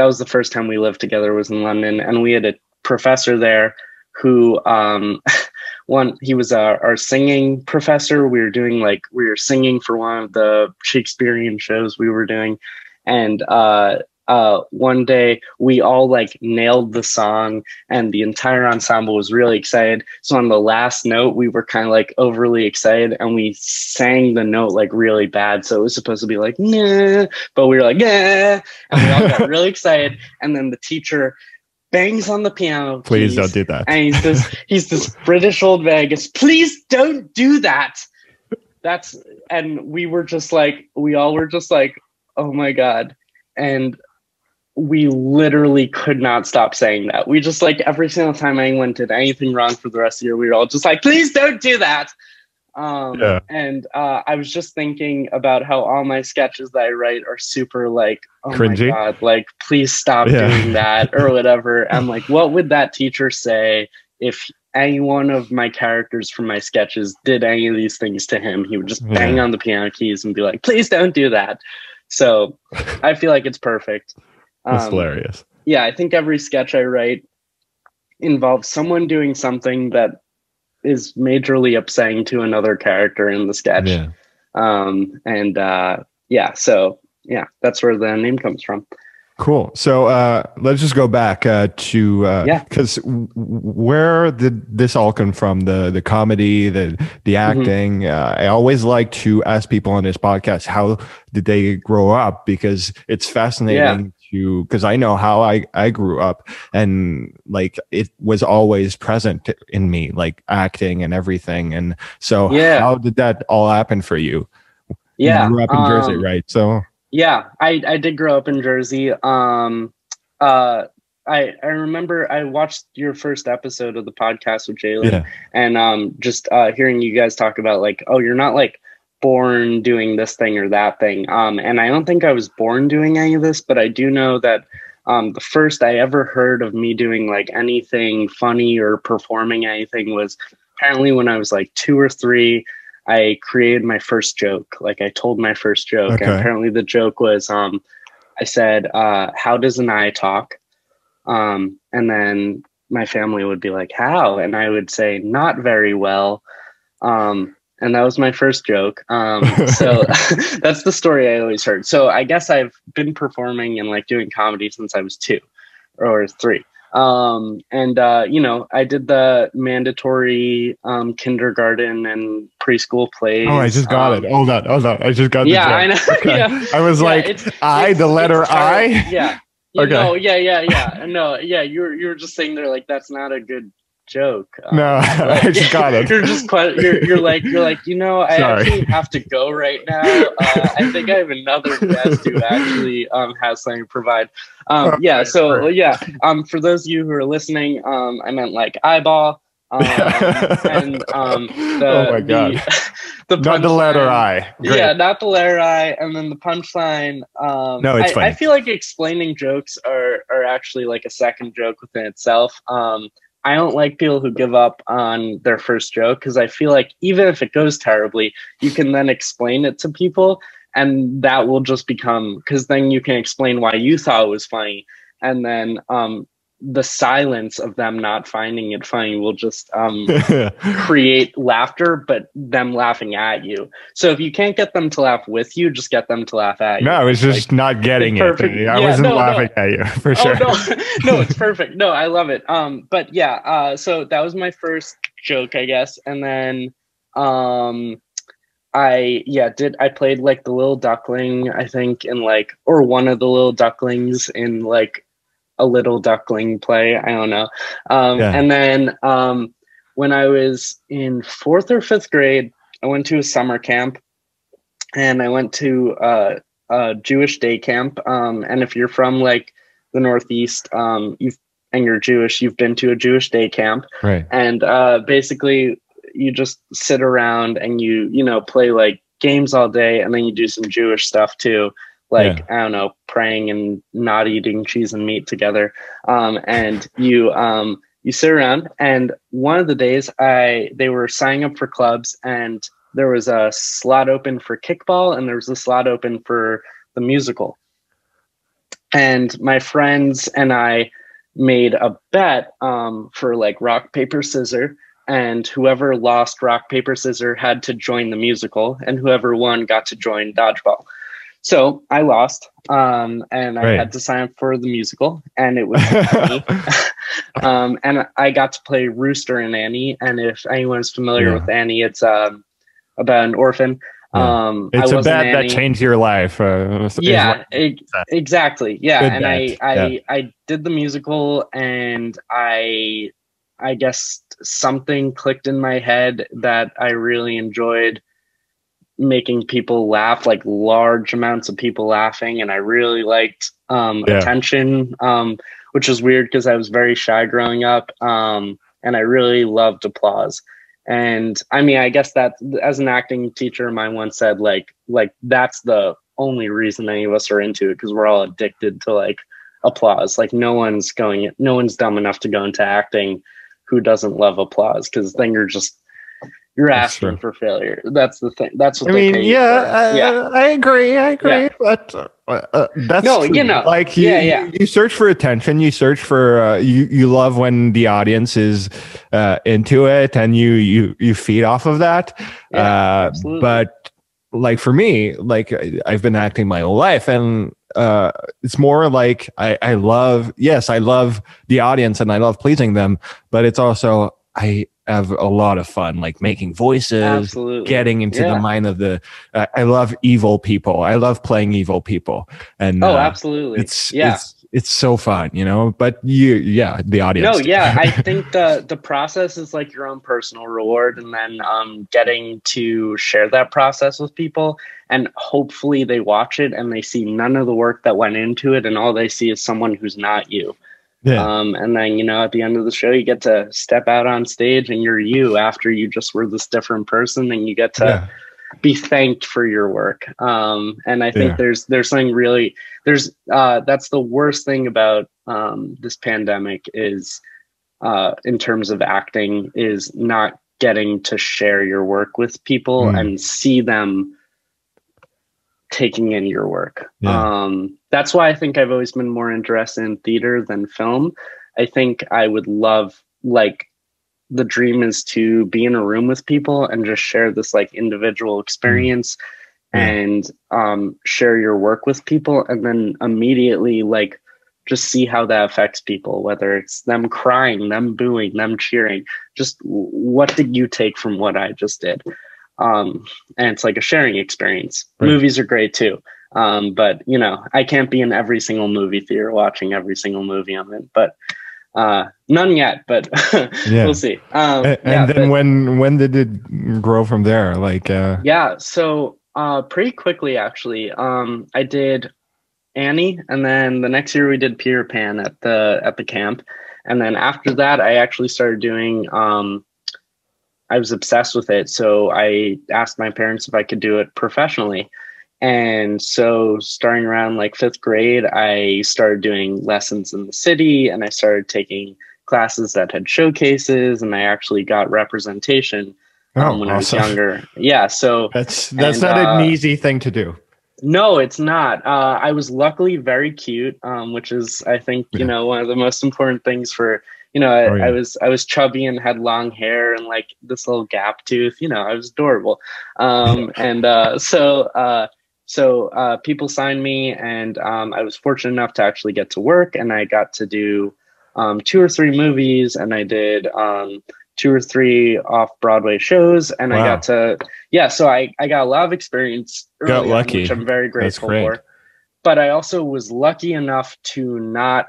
Speaker 2: That was the first time we lived together. Was in London, and we had a professor there who um, *laughs* one he was our, our singing professor. We were doing like we were singing for one of the Shakespearean shows we were doing, and uh, uh, one day we all like nailed the song and the entire ensemble was really excited. So on the last note, we were kind of like overly excited and we sang the note like really bad. So it was supposed to be like, nah, but we were like, yeah. And we all got *laughs* really excited. And then the teacher bangs on the piano.
Speaker 1: Please don't do that.
Speaker 2: And he's this, he's this British old Vegas. Please don't do that. That's, and we were just like, we all were just like, oh my God. And we literally could not stop saying that. We just like every single time anyone did anything wrong for the rest of the year, we were all just like, please don't do that. Um, yeah. And uh, I was just thinking about how all my sketches that I write are super like, oh Cringy. my God, like, please stop yeah. doing that or *laughs* whatever. I'm like, what would that teacher say if any one of my characters from my sketches did any of these things to him? He would just bang yeah. on the piano keys and be like, please don't do that. So *laughs* I feel like it's perfect.
Speaker 1: That's um, hilarious.
Speaker 2: Yeah, I think every sketch I write involves someone doing something that is majorly upsetting to another character in the sketch. Yeah. Um, and uh, yeah, so yeah, that's where the name comes from.
Speaker 1: Cool. So uh, let's just go back uh, to uh,
Speaker 2: yeah.
Speaker 1: Because where did this all come from? The the comedy, the the mm-hmm. acting. Mm-hmm. I always like to ask people on this podcast how did they grow up because it's fascinating to because I know how I I grew up and like it was always present in me like acting and everything and so
Speaker 2: yeah
Speaker 1: how did that all happen for you?
Speaker 2: Yeah,
Speaker 1: you grew up in um, Jersey, right? So
Speaker 2: yeah, I I did grow up in Jersey. Um, uh, I I remember I watched your first episode of the podcast with Jalen, yeah. and um, just uh, hearing you guys talk about like, oh, you're not like born doing this thing or that thing. Um, and I don't think I was born doing any of this, but I do know that um, the first I ever heard of me doing like anything funny or performing anything was apparently when I was like two or three. I created my first joke. Like I told my first joke. Okay. And apparently the joke was um, I said, uh, How does an eye talk? Um, and then my family would be like, How? And I would say, Not very well. Um, and that was my first joke. Um, *laughs* so *laughs* that's the story I always heard. So I guess I've been performing and like doing comedy since I was two or three. Um, and uh, you know, I did the mandatory um, kindergarten and preschool plays.
Speaker 1: Oh, I just got um, it. Hold on, hold on. I just got.
Speaker 2: Yeah, I know. *laughs*
Speaker 1: Okay.
Speaker 2: yeah.
Speaker 1: I was
Speaker 2: yeah,
Speaker 1: like,
Speaker 2: it's,
Speaker 1: I,
Speaker 2: it's,
Speaker 1: the letter I.
Speaker 2: Yeah. okay. No, yeah, yeah, yeah. No, yeah. You were you were just saying there like that's not a good joke.
Speaker 1: Um, no, *laughs* I just got it.
Speaker 2: You're just quite, you're, you're like you're like you know I Sorry. actually have to go right now. Uh, I think I have another guest who actually um, has something to provide. Um, yeah, so yeah, um, for those of you who are listening, um, I meant like eyeball. *laughs* Um, and um, the,
Speaker 1: oh my god, the, *laughs* the not the letter I.
Speaker 2: Great. Yeah, not the letter I, and then the punchline. Um,
Speaker 1: no, it's
Speaker 2: I,
Speaker 1: funny.
Speaker 2: I feel like explaining jokes are are actually like a second joke within itself. Um, I don't like people who give up on their first joke because I feel like even if it goes terribly, you can then explain it to people and that will just become because then you can explain why you thought it was funny. And then um, the silence of them not finding it funny will just um, *laughs* create laughter, but them laughing at you. So if you can't get them to laugh with you, just get them to laugh at you.
Speaker 1: No, it's just like, not getting it. I yeah, wasn't no, laughing no. at you for sure.
Speaker 2: Oh, no, *laughs* *laughs* no, it's perfect. No, I love it. Um, but yeah, uh, so that was my first joke, I guess, and then um, I yeah did I played like the little duckling I think in like or one of the little ducklings in like a little duckling play. I don't know. Um, yeah. and then um, when I was in fourth or fifth grade I went to a summer camp and I went to uh, a Jewish day camp. Um, and if you're from like the Northeast um, you've and you're Jewish you've been to a Jewish day camp.
Speaker 1: Right.
Speaker 2: And uh, basically you just sit around and you you know play like games all day and then you do some jewish stuff too like yeah. i don't know praying and not eating cheese and meat together. Um, and you um, you sit around and one of the days i they were signing up for clubs and there was a slot open for kickball and there was a slot open for the musical. And my friends and i made a bet um, for like rock paper scissors and whoever lost rock paper scissors had to join the musical and whoever won got to join dodgeball so i lost um, and i right. had to sign up for the musical and it was *laughs* *laughs* um, and i got to play rooster and annie and if anyone's familiar yeah. with annie it's um, about an orphan
Speaker 1: yeah. Um, it's a bet that changed your life. Uh,
Speaker 2: yeah, it, exactly. Yeah, Good and bet. I, I, yeah. I did the musical, and I I guess something clicked in my head that I really enjoyed making people laugh, like large amounts of people laughing, and I really liked um, yeah. attention, um, which is weird because I was very shy growing up, um, and I really loved applause. And I mean, I guess that as an acting teacher of mine once said, like, like that's the only reason any of us are into it because we're all addicted to like applause. Like, no one's going, no one's dumb enough to go into acting who doesn't love applause because then you're just you're asking for failure. That's the thing. That's what
Speaker 1: I mean. Yeah, yeah, I agree. I agree. Yeah. But uh, uh, that's
Speaker 2: no, true. you know,
Speaker 1: like you, yeah, yeah. You, you, search for attention. You search for uh, you. You love when the audience is uh, into it, and you you you feed off of that. Yeah, uh, but like for me, like I've been acting my whole life, and uh, it's more like I, I love, yes, I love the audience and I love pleasing them, but it's also, I have a lot of fun, like making voices, Absolutely. getting into yeah. the mind of the, uh, I love evil people. I love playing evil people. And,
Speaker 2: oh, uh, absolutely.
Speaker 1: It's, yeah. It's, it's so fun, you know. But you, yeah, the audience.
Speaker 2: No, yeah, I *laughs* think the the process is like your own personal reward, and then um, getting to share that process with people, and hopefully they watch it and they see none of the work that went into it, and all they see is someone who's not you. Yeah. Um, and then you know at the end of the show you get to step out on stage and you're you after you just were this different person and you get to yeah be thanked for your work. Um, and I think yeah. there's there's something really there's uh, that's the worst thing about um, this pandemic is uh, in terms of acting is not getting to share your work with people mm. and see them taking in your work. Yeah. Um, that's why I think I've always been more interested in theater than film. I think I would love like the dream is to be in a room with people and just share this like individual experience mm. and um, share your work with people and then immediately like just see how that affects people whether it's them crying them booing them cheering just what did you take from what i just did um, and it's like a sharing experience right. movies are great too um, but you know i can't be in every single movie theater watching every single movie i'm in but uh, none yet, but *laughs* yeah. we'll see.
Speaker 1: Um, and, yeah, then but, when when did it grow from there? Like uh...
Speaker 2: yeah, so uh, pretty quickly actually. Um, I did Annie, and then the next year we did Peter Pan at the at the camp, and then after that I actually started doing. Um, I was obsessed with it, so I asked my parents if I could do it professionally. And so, starting around like fifth grade, I started doing lessons in the city and I started taking classes that had showcases and I actually got representation um, oh, when awesome. I was younger. Yeah. So
Speaker 1: that's, that's and, not uh, an easy thing to do.
Speaker 2: No, it's not. Uh, I was luckily very cute, um, which is, I think, you yeah. know, one of the most important things for, you know, I, oh, yeah. I, was, I was chubby and had long hair and like this little gap tooth, you know, I was adorable. Um, *laughs* and, uh, so, uh, so uh, people signed me, and um, I was fortunate enough to actually get to work, and I got to do um, two or three movies, and I did um, two or three off Broadway shows, and I got to yeah. So I I got a lot of experience.
Speaker 1: Got
Speaker 2: early on,
Speaker 1: lucky.
Speaker 2: which I'm very grateful for. But I also was lucky enough to not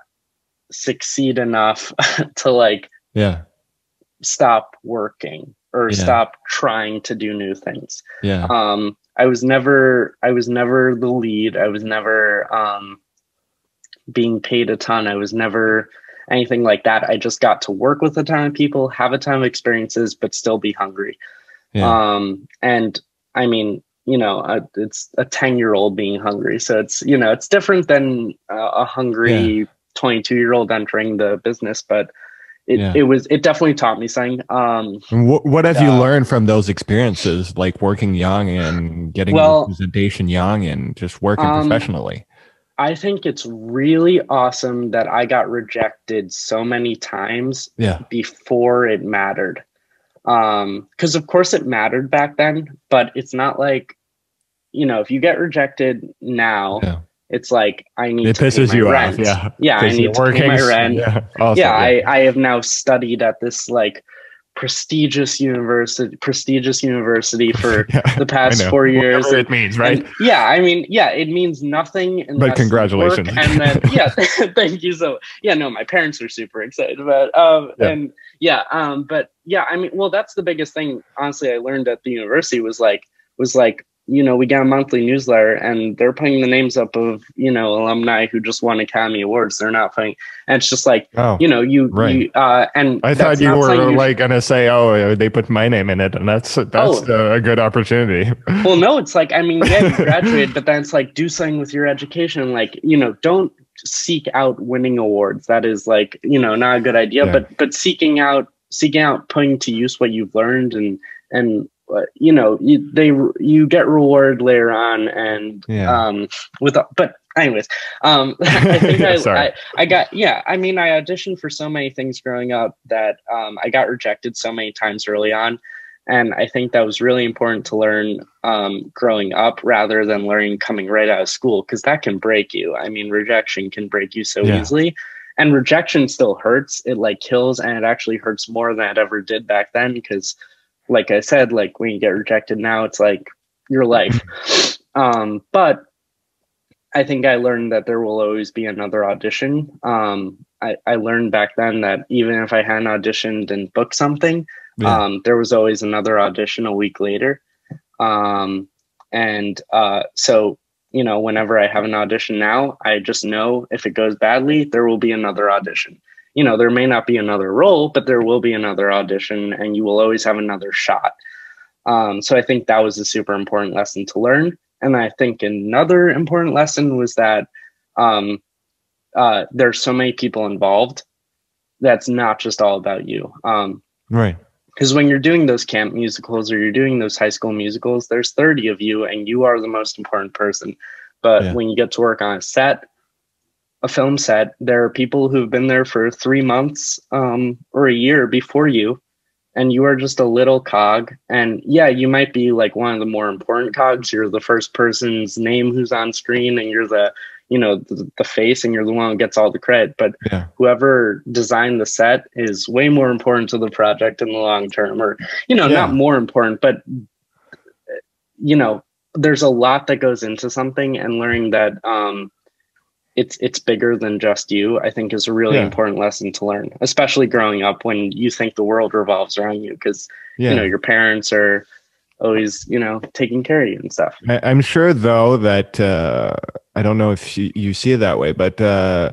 Speaker 2: succeed enough *laughs* to like
Speaker 1: Yeah.
Speaker 2: stop working or
Speaker 1: Yeah.
Speaker 2: stop trying to do new things.
Speaker 1: Yeah.
Speaker 2: Um, I was never I was never the lead. I was never um, being paid a ton. I was never anything like that. I just got to work with a ton of people, have a ton of experiences, but still be hungry.
Speaker 1: Yeah.
Speaker 2: Um, and I mean, you know, uh, it's a 10 year old being hungry. So it's, you know, it's different than uh, a hungry 22 year old entering the business, but it,
Speaker 1: Yeah.
Speaker 2: it was, it definitely taught me something. Um,
Speaker 1: What, what have you
Speaker 2: Uh,
Speaker 1: learned from those experiences, like working young and getting
Speaker 2: Well,
Speaker 1: representation young and just working
Speaker 2: um,
Speaker 1: professionally?
Speaker 2: I think it's really awesome that I got rejected so many times
Speaker 1: Yeah.
Speaker 2: before it mattered. Um, because of course it mattered back then, but it's not like, you know, if you get rejected now,
Speaker 1: Yeah.
Speaker 2: It's like I need
Speaker 1: It
Speaker 2: to pay
Speaker 1: pisses
Speaker 2: my
Speaker 1: you
Speaker 2: rent.
Speaker 1: off. Yeah.
Speaker 2: Yeah, I need to pay my rent.
Speaker 1: Yeah. Also,
Speaker 2: yeah, I, I have now studied at this like prestigious university prestigious university *laughs* for
Speaker 1: Yeah,
Speaker 2: the past four years.
Speaker 1: Whatever it means, right?
Speaker 2: and, yeah, I mean, yeah, it means nothing. but
Speaker 1: congratulations.
Speaker 2: and then, *laughs* yeah, *laughs* thank you so. Yeah, no, my parents are super excited about. Um,
Speaker 1: Yeah.
Speaker 2: and yeah, um, but yeah, I mean, well, that's the biggest thing. Honestly, I learned at the university was like was like you know we get a monthly newsletter and they're putting the names up of you know alumni who just won Academy Awards. They're not putting, and it's just like
Speaker 1: oh,
Speaker 2: you know you
Speaker 1: Right.
Speaker 2: you uh and
Speaker 1: I thought you were like gonna say, "Oh, they put my name in it," and that's that's
Speaker 2: Oh.
Speaker 1: a good opportunity.
Speaker 2: well no it's like i mean yeah you *laughs* graduate but then it's like do something with your education like you know don't seek out winning awards that is like you know not a good idea
Speaker 1: Yeah.
Speaker 2: but but seeking out seeking out putting to use what you've learned and and you know you, they you get reward later on and
Speaker 1: Yeah.
Speaker 2: um with but anyways um *laughs* i think *laughs*
Speaker 1: Yeah,
Speaker 2: I. I i got yeah i mean i auditioned for so many things growing up that um i got rejected so many times early on and I think that was really important to learn um, growing up rather than learning coming right out of school because that can break you. I mean, rejection can break you so
Speaker 1: Yeah.
Speaker 2: easily, and rejection still hurts. It like kills, and it actually hurts more than it ever did back then. Because, like I said, like when you get rejected now, it's like your life. um, but I think I learned that there will always be another audition. Um, I, I learned back then that even if I hadn't auditioned and booked something,
Speaker 1: Yeah.
Speaker 2: um, there was always another audition a week later. Um, and uh, so, you know, whenever I have an audition now, I just know if it goes badly, there will be another audition. You know, there may not be another role, but there will be another audition, and you will always have another shot. Um, so I think that was a super important lesson to learn. And I think another important lesson was that um, uh, there's so many people involved that's not just all about you. Um,
Speaker 1: right.
Speaker 2: because when you're doing those camp musicals or you're doing those high school musicals there's 30 of you and you are the most important person but
Speaker 1: Yeah.
Speaker 2: when you get to work on a set a film set there are people who've been there for three months um, or a year before you and you are just a little cog and yeah you might be like one of the more important cogs you're the first person's name who's on screen and you're the you know the, the face and you're the one who gets all the credit but
Speaker 1: Yeah.
Speaker 2: whoever designed the set is way more important to the project in the long term or you know
Speaker 1: Yeah.
Speaker 2: not more important but you know there's a lot that goes into something and learning that um it's it's bigger than just you i think is a really
Speaker 1: Yeah.
Speaker 2: important lesson to learn especially growing up when you think the world revolves around you because
Speaker 1: Yeah.
Speaker 2: you know your parents are always you know taking care of you and stuff
Speaker 1: I, I'm sure, though, that uh, I don't know if you, you see it that way, but uh,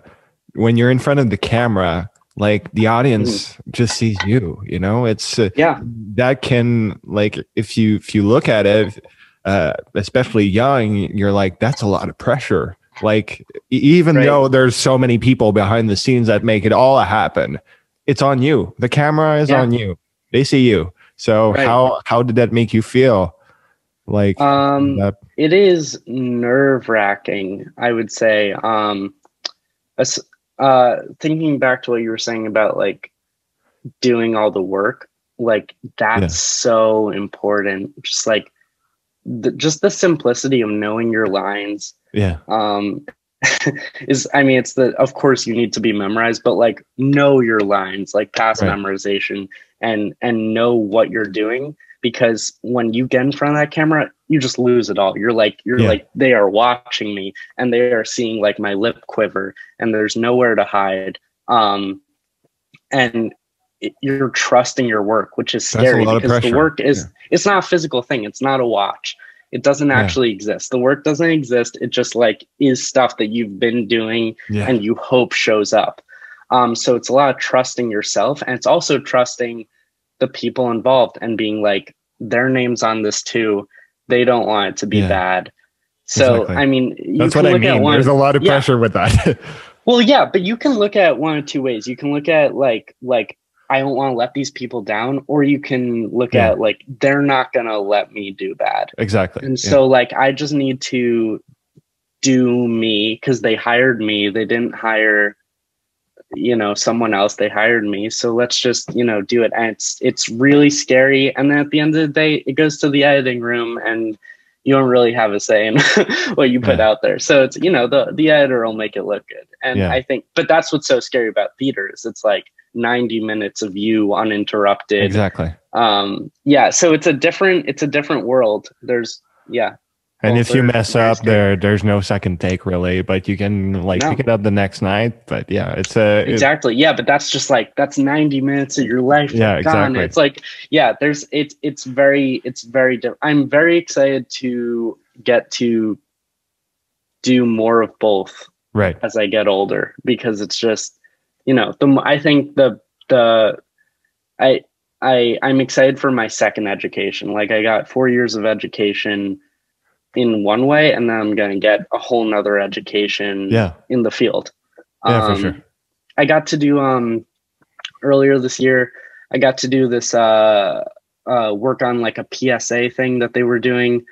Speaker 1: when you're in front of the camera, like the audience just sees you. You know, it's uh,
Speaker 2: yeah
Speaker 1: that can like if you if you look at it, uh, especially young, you're like that's a lot of pressure. Like even
Speaker 2: Right.
Speaker 1: though there's so many people behind the scenes that make it all happen, it's on you. The camera is
Speaker 2: Yeah.
Speaker 1: on you. They see you. So
Speaker 2: Right.
Speaker 1: how how did that make you feel? Like
Speaker 2: um
Speaker 1: that,
Speaker 2: it is nerve wracking i would say um uh thinking back to what you were saying about like doing all the work like that's
Speaker 1: Yeah.
Speaker 2: so important just like the, just the simplicity of knowing your lines
Speaker 1: yeah,
Speaker 2: um *laughs* is i mean it's the of course you need to be memorized but like know your lines like past
Speaker 1: Right.
Speaker 2: memorization and and know what you're doing because when you get in front of that camera you just lose it all. You're like you're
Speaker 1: Yeah.
Speaker 2: like they are watching me and they are seeing like my lip quiver and there's nowhere to hide. Um and it- you're trusting your work which is scary because the work is it's not a physical thing. It's not a watch it doesn't
Speaker 1: Yeah.
Speaker 2: actually exist the work doesn't exist it just like is stuff that you've been doing
Speaker 1: Yeah.
Speaker 2: and you hope shows up um, so it's a lot of trusting yourself and it's also trusting the people involved and being like their names on this too they don't want it to be
Speaker 1: Yeah.
Speaker 2: bad so
Speaker 1: Exactly.
Speaker 2: i mean you
Speaker 1: That's
Speaker 2: can
Speaker 1: what I
Speaker 2: look at
Speaker 1: mean.
Speaker 2: one
Speaker 1: There's a lot of pressure with that. *laughs*
Speaker 2: well yeah but you can look at one of two ways you can look at like like i don't want to let these people down or you can look
Speaker 1: Yeah.
Speaker 2: at like they're not gonna let me do bad
Speaker 1: exactly.
Speaker 2: and
Speaker 1: Yeah.
Speaker 2: so like i just need to do me because they hired me they didn't hire you know someone else they hired me so let's just you know do it and it's it's really scary and then at the end of the day it goes to the editing room and you don't really have a say in *laughs* what you put
Speaker 1: Yeah.
Speaker 2: out there so it's you know the the editor will make it look good and
Speaker 1: Yeah.
Speaker 2: i think but that's what's so scary about theaters it's like 90 minutes of you uninterrupted
Speaker 1: exactly.
Speaker 2: um yeah so it's a different it's a different world there's yeah
Speaker 1: And
Speaker 2: Well,
Speaker 1: if you mess up, there there's no second take really, but you can like
Speaker 2: No.
Speaker 1: pick it up the next night. But yeah, it's a it-
Speaker 2: exactly yeah but that's just like that's 90 minutes of your life
Speaker 1: Yeah,
Speaker 2: gone.
Speaker 1: exactly.
Speaker 2: it's like yeah there's it's it's very it's very different i'm very excited to get to do more of both
Speaker 1: right.
Speaker 2: as i get older because it's just you know the i think the the i i i'm excited for my second education like i got four years of education in one way and then i'm going to get a whole nother education
Speaker 1: Yeah.
Speaker 2: in the field.
Speaker 1: Yeah, for
Speaker 2: Um,
Speaker 1: sure.
Speaker 2: I got to do um earlier this year. I got to do this uh, uh work on like a PSA thing that they were doing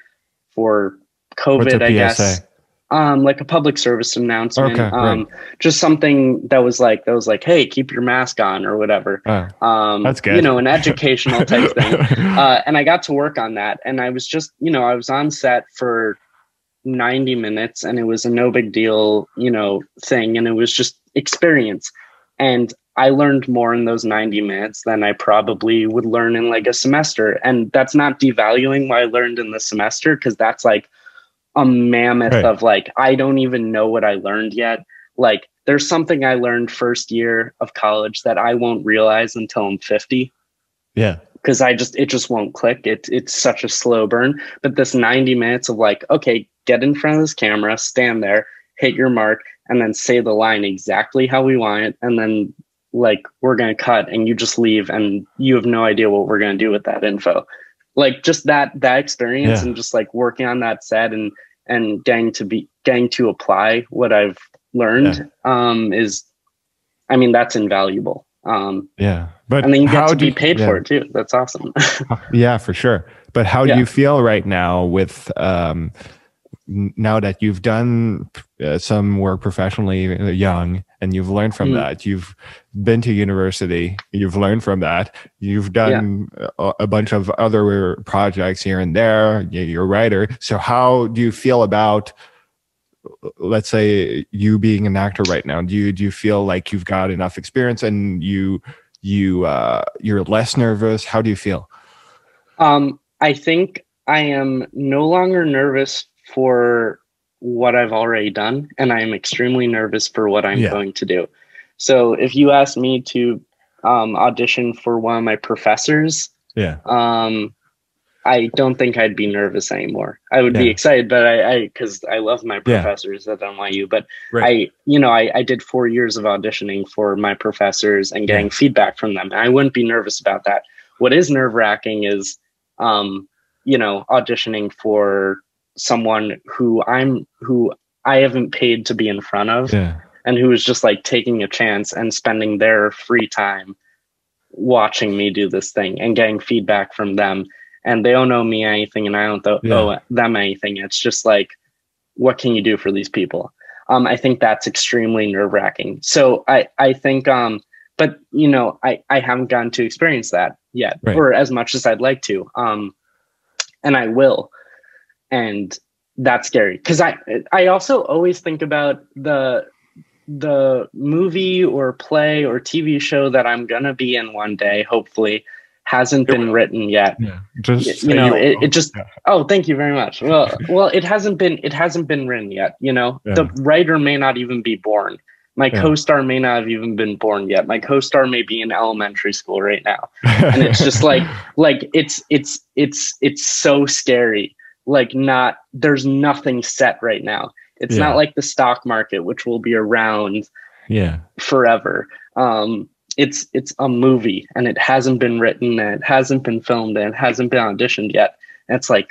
Speaker 2: for COVID. I guess? Um like a public service announcement.
Speaker 1: Okay,
Speaker 2: um, just something that was like that was like, hey, keep your mask on or whatever.
Speaker 1: Oh,
Speaker 2: Um,
Speaker 1: That's good.
Speaker 2: You know, an educational type thing *laughs* uh, and I got to work on that. And I was just, you know, I was on set for 90 minutes and it was a no big deal, you know, thing. And it was just experience. And I learned more in those 90 minutes than I probably would learn in like a semester. And that's not devaluing what I learned in the semester because that's like a mammoth
Speaker 1: Right.
Speaker 2: of like, I don't even know what I learned yet. Like, there's something I learned first year of college that I won't realize until I'm 50
Speaker 1: yeah.
Speaker 2: because I just it just won't click. It it's such a slow burn. But this 90 minutes of like, okay, get in front of this camera, stand there, hit your mark, and then say the line exactly how we want it, and then like we're gonna cut and you just leave and you have no idea what we're gonna do with that info. Like just that that experience
Speaker 1: Yeah.
Speaker 2: and just like working on that set and and getting to be getting to apply what I've learned um is I mean that's invaluable. Um
Speaker 1: Yeah. But
Speaker 2: and then you get to
Speaker 1: do
Speaker 2: be
Speaker 1: you-
Speaker 2: paid
Speaker 1: yeah.
Speaker 2: for it too. That's awesome. *laughs*
Speaker 1: Yeah, for sure. But how do
Speaker 2: Yeah.
Speaker 1: you feel right now with um, now that you've done uh, some work professionally uh, young and you've learned from
Speaker 2: Mhm.
Speaker 1: that? You've been to university, you've learned from that. You've done a, a bunch of other projects here and there. you- You're a writer. So how do you feel about? let's say you being an actor right now do you do you feel like you've got enough experience and you you uh you're less nervous how do you feel
Speaker 2: Um, I think I am no longer nervous for what I've already done, and I am extremely nervous for what I'm
Speaker 1: Yeah.
Speaker 2: going to do. So, if you ask me to um, audition for one of my professors,
Speaker 1: yeah
Speaker 2: um, I don't think I'd be nervous anymore. I would be excited, but I, I, because I love my
Speaker 1: Yeah.
Speaker 2: professors at NYU, but
Speaker 1: Right.
Speaker 2: I, you know, I, I did four years of auditioning for my professors and getting feedback from them. I wouldn't be nervous about that. What is nerve wracking is, um, you know, auditioning for someone who I'm, who I haven't paid to be in front of
Speaker 1: yeah.
Speaker 2: and who is just like taking a chance and spending their free time watching me do this thing and getting feedback from them. And they don't owe me anything and i don't th-
Speaker 1: Yeah.
Speaker 2: owe them anything. It's just like what can you do for these people? Um, i think that's extremely nerve wracking so i i think um but you know i i haven't gotten to experience that yet
Speaker 1: Right.
Speaker 2: or as much as i'd like to um and i will and that's scary because i i also always think about the the movie or play or tv show that i'm gonna be in one day hopefully hasn't been written yet.
Speaker 1: Yeah. Just
Speaker 2: you know, it, it just
Speaker 1: Yeah.
Speaker 2: oh, thank you very much. Well, *laughs* well, it hasn't been it hasn't been written yet. You know,
Speaker 1: Yeah.
Speaker 2: the writer may not even be born. My
Speaker 1: Yeah.
Speaker 2: co-star may not have even been born yet. My co-star may be in elementary school right now, and it's just *laughs* like like it's it's it's it's so scary. Like not there's nothing set right now. It's
Speaker 1: Yeah.
Speaker 2: not like the stock market, which will be around
Speaker 1: yeah.
Speaker 2: forever. Um, it's it's a movie and it hasn't been written and it hasn't been filmed and it hasn't been auditioned yet. And it's like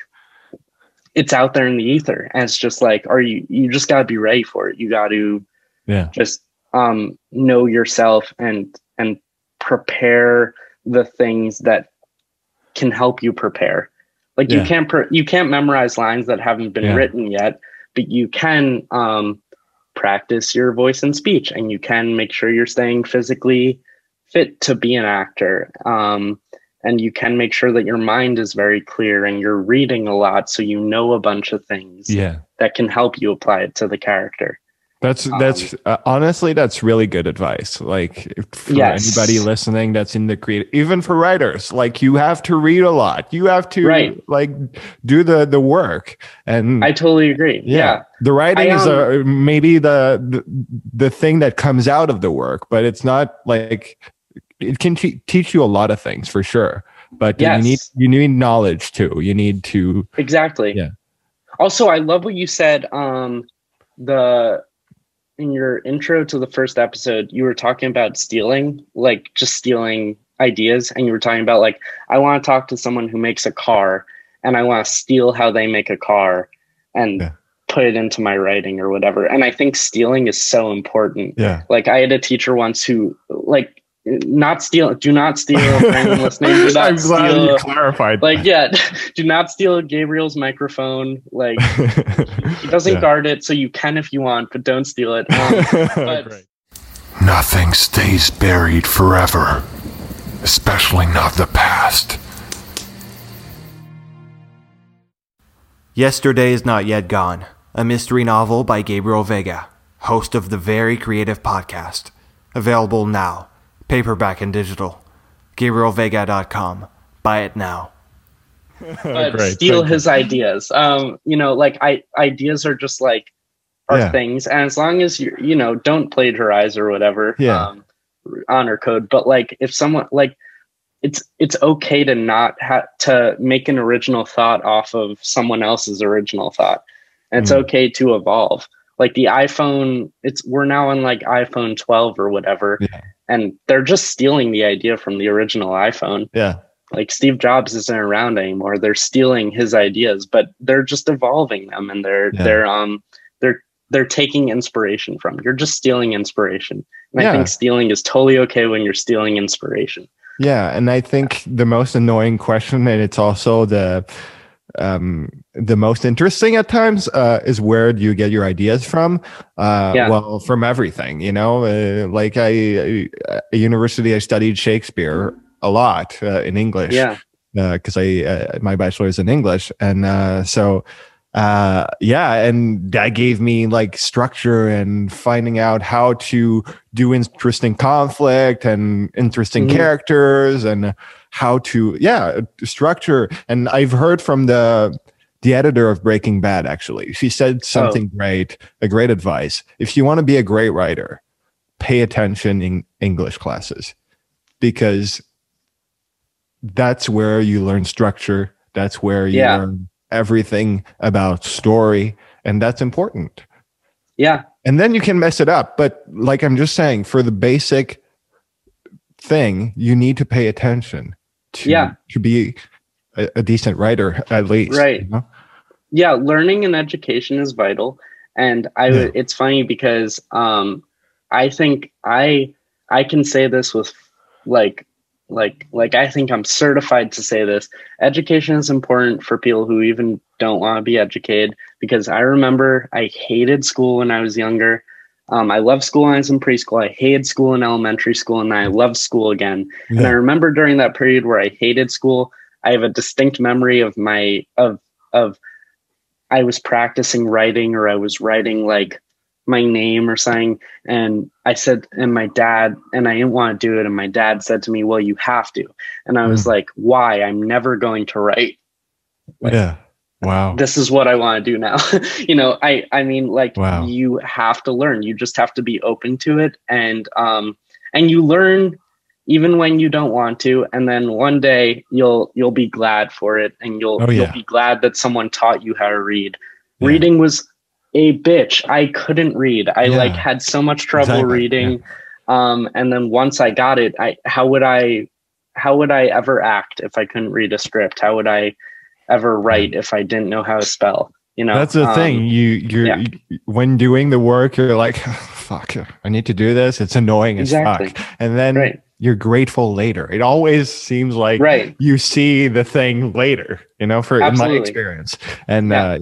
Speaker 2: it's out there in the ether. And it's just like, are you you just gotta be ready for it. You gotta
Speaker 1: Yeah.
Speaker 2: just um know yourself and and prepare the things that can help you prepare. Like you can't you can't memorize lines that haven't been
Speaker 1: Yeah.
Speaker 2: written yet, but you can um practice your voice and speech and you can make sure you're staying physically fit to be an actor um, and you can make sure that your mind is very clear and you're reading a lot so you know a bunch of things
Speaker 1: Yeah.
Speaker 2: that can help you apply it to the character
Speaker 1: That's
Speaker 2: Um,
Speaker 1: that's uh, honestly that's really good advice. Like for
Speaker 2: Yes.
Speaker 1: anybody listening that's in the creative, even for writers, like you have to read a lot. You have to
Speaker 2: Right.
Speaker 1: like do the the work. And
Speaker 2: i totally agree
Speaker 1: yeah,
Speaker 2: yeah,
Speaker 1: the writing
Speaker 2: I,
Speaker 1: is
Speaker 2: um,
Speaker 1: a, maybe the, the the thing that comes out of the work, but it's not like it can te- teach you a lot of things for sure. But you need you need knowledge too. You need to
Speaker 2: exactly
Speaker 1: Yeah.
Speaker 2: also i love what you said um the in your intro to the first episode you were talking about stealing like just stealing ideas and you were talking about like i want to talk to someone who makes a car and i want to steal how they make a car and
Speaker 1: Yeah.
Speaker 2: put it into my writing or whatever and i think stealing is so important
Speaker 1: yeah.
Speaker 2: like i had a teacher once who like not steal do not steal listening do *laughs* not
Speaker 1: I'm glad
Speaker 2: steal
Speaker 1: you clarified.
Speaker 2: like yeah *laughs* do not steal gabriel's microphone like *laughs* he doesn't
Speaker 1: Yeah.
Speaker 2: guard it so you can if you want but don't steal it um, but-
Speaker 3: Nothing stays buried forever, especially not the past.
Speaker 4: Yesterday is Not Yet Gone, a mystery novel by Gabriel Veiga, host of the Very Creative Podcast. Available now, paperback and digital. GabrielVeiga.com. Buy it now. *laughs*
Speaker 2: but
Speaker 1: Great,
Speaker 2: steal
Speaker 1: thank you.
Speaker 2: his ideas um you know like i ideas are just like are
Speaker 1: Yeah.
Speaker 2: things and as long as you you know don't plagiarize or whatever
Speaker 1: Yeah.
Speaker 2: um honor code but like if someone like it's it's okay to not have to make an original thought off of someone else's original thought and it's
Speaker 1: Mm.
Speaker 2: okay to evolve like the iphone it's we're now on like iphone 12 or whatever
Speaker 1: Yeah.
Speaker 2: And they're just stealing the idea from the original iphone
Speaker 1: Yeah.
Speaker 2: like Steve Jobs isn't around anymore. They're stealing his ideas, but they're just evolving them and they're
Speaker 1: Yeah.
Speaker 2: they're um they're they're taking inspiration from. You're just stealing inspiration. And
Speaker 1: Yeah.
Speaker 2: I think stealing is totally okay when you're stealing inspiration.
Speaker 1: Yeah, and I think the most annoying question, and it's also the um, the most interesting at times, uh, is where do you get your ideas from? Uh,
Speaker 2: Yeah.
Speaker 1: Well, from everything, you know. Uh, like I, I, at university, I studied Shakespeare a lot uh, in English.
Speaker 2: Yeah.
Speaker 1: because I uh, my bachelor is in English, and uh, so uh, yeah, and that gave me like structure and finding out how to do interesting conflict and interesting
Speaker 2: Mhm.
Speaker 1: characters and how to yeah structure. And I've heard from the the editor of Breaking Bad actually. She said something oh. great, a great advice. If you want to be a great writer, pay attention in English classes because that's where you learn structure. That's where you
Speaker 2: Yeah.
Speaker 1: learn everything about story, and that's important.
Speaker 2: Yeah.
Speaker 1: And then you can mess it up. But like I'm just saying, for the basic thing, you need to pay attention to
Speaker 2: Yeah.
Speaker 1: to be a, a decent writer at least.
Speaker 2: Right.
Speaker 1: you know?
Speaker 2: Yeah learning and education is vital. And i
Speaker 1: Yeah.
Speaker 2: it's funny because um i think i i can say this with like like like i think i'm certified to say this. Education is important for people who even don't want to be educated because i remember i hated school when i was younger. Um, i loved school when i was in preschool. I hated school in elementary school and i loved school again. And I remember during that period where I hated school, I have a distinct memory of my of of I was practicing writing or I was writing like my name or something. And I said, and my dad, and I didn't want to do it. And my dad said to me, well, you have to. And I was
Speaker 1: Mm.
Speaker 2: like, why? I'm never going to write. Like,
Speaker 1: yeah. Wow.
Speaker 2: This is what I want to do now. *laughs* you know, I, I mean, like
Speaker 1: Wow.
Speaker 2: you have to learn. You just have to be open to it. And, um, and you learn even when you don't want to. And then one day you'll, you'll be glad for it. And you'll,
Speaker 1: Oh, yeah.
Speaker 2: you'll be glad that someone taught you how to read.
Speaker 1: Yeah.
Speaker 2: Reading was a bitch. I couldn't read. I
Speaker 1: Yeah.
Speaker 2: like had so much trouble
Speaker 1: Exactly,
Speaker 2: reading. Um, and then once I got it, I how would I how would I ever act if I couldn't read a script? How would I ever write if I didn't know how to spell? You know,
Speaker 1: That's the
Speaker 2: um,
Speaker 1: thing. You you're you- when doing the work, you're like, *laughs* fuck, I need to do this. It's annoying as fuck. And then
Speaker 2: Right.
Speaker 1: You're grateful later. It always seems like
Speaker 2: Right.
Speaker 1: you see the thing later, you know, for in my experience. And
Speaker 2: Yeah.
Speaker 1: uh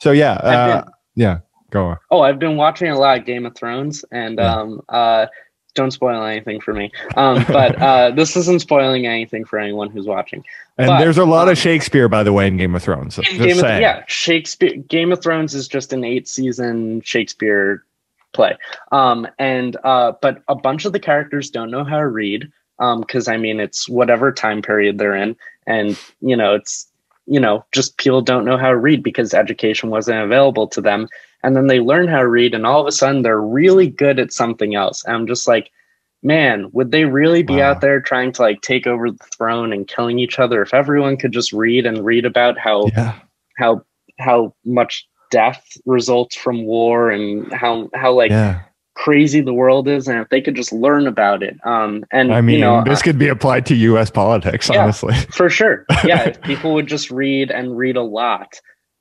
Speaker 1: so yeah, uh,
Speaker 2: been-
Speaker 1: yeah, go on.
Speaker 2: Oh, I've been watching a lot of Game of Thrones, and
Speaker 1: Yeah.
Speaker 2: um, uh, don't spoil anything for me. Um, but *laughs* uh, this isn't spoiling anything for anyone who's watching.
Speaker 1: And
Speaker 2: But,
Speaker 1: there's a lot
Speaker 2: um,
Speaker 1: of Shakespeare, by the way, in Game of Thrones.
Speaker 2: In Game of, yeah, Shakespeare. Game of Thrones is just an eight-season Shakespeare play, um, and uh, but a bunch of the characters don't know how to read because I mean it's whatever time period they're in, and you know it's you know just people don't know how to read because education wasn't available to them, and then they learn how to read, and all of a sudden they're really good at something else. And I'm just like. Man, would they really be
Speaker 1: Wow.
Speaker 2: out there trying to like take over the throne and killing each other if everyone could just read and read about how
Speaker 1: Yeah.
Speaker 2: how how much death results from war and how how like
Speaker 1: yeah.
Speaker 2: crazy the world is and if they could just learn about it um and
Speaker 1: I mean,
Speaker 2: you know
Speaker 1: this could be applied to US politics,
Speaker 2: Yeah.
Speaker 1: honestly. *laughs*
Speaker 2: for sure yeah if *laughs* people would just read and read a lot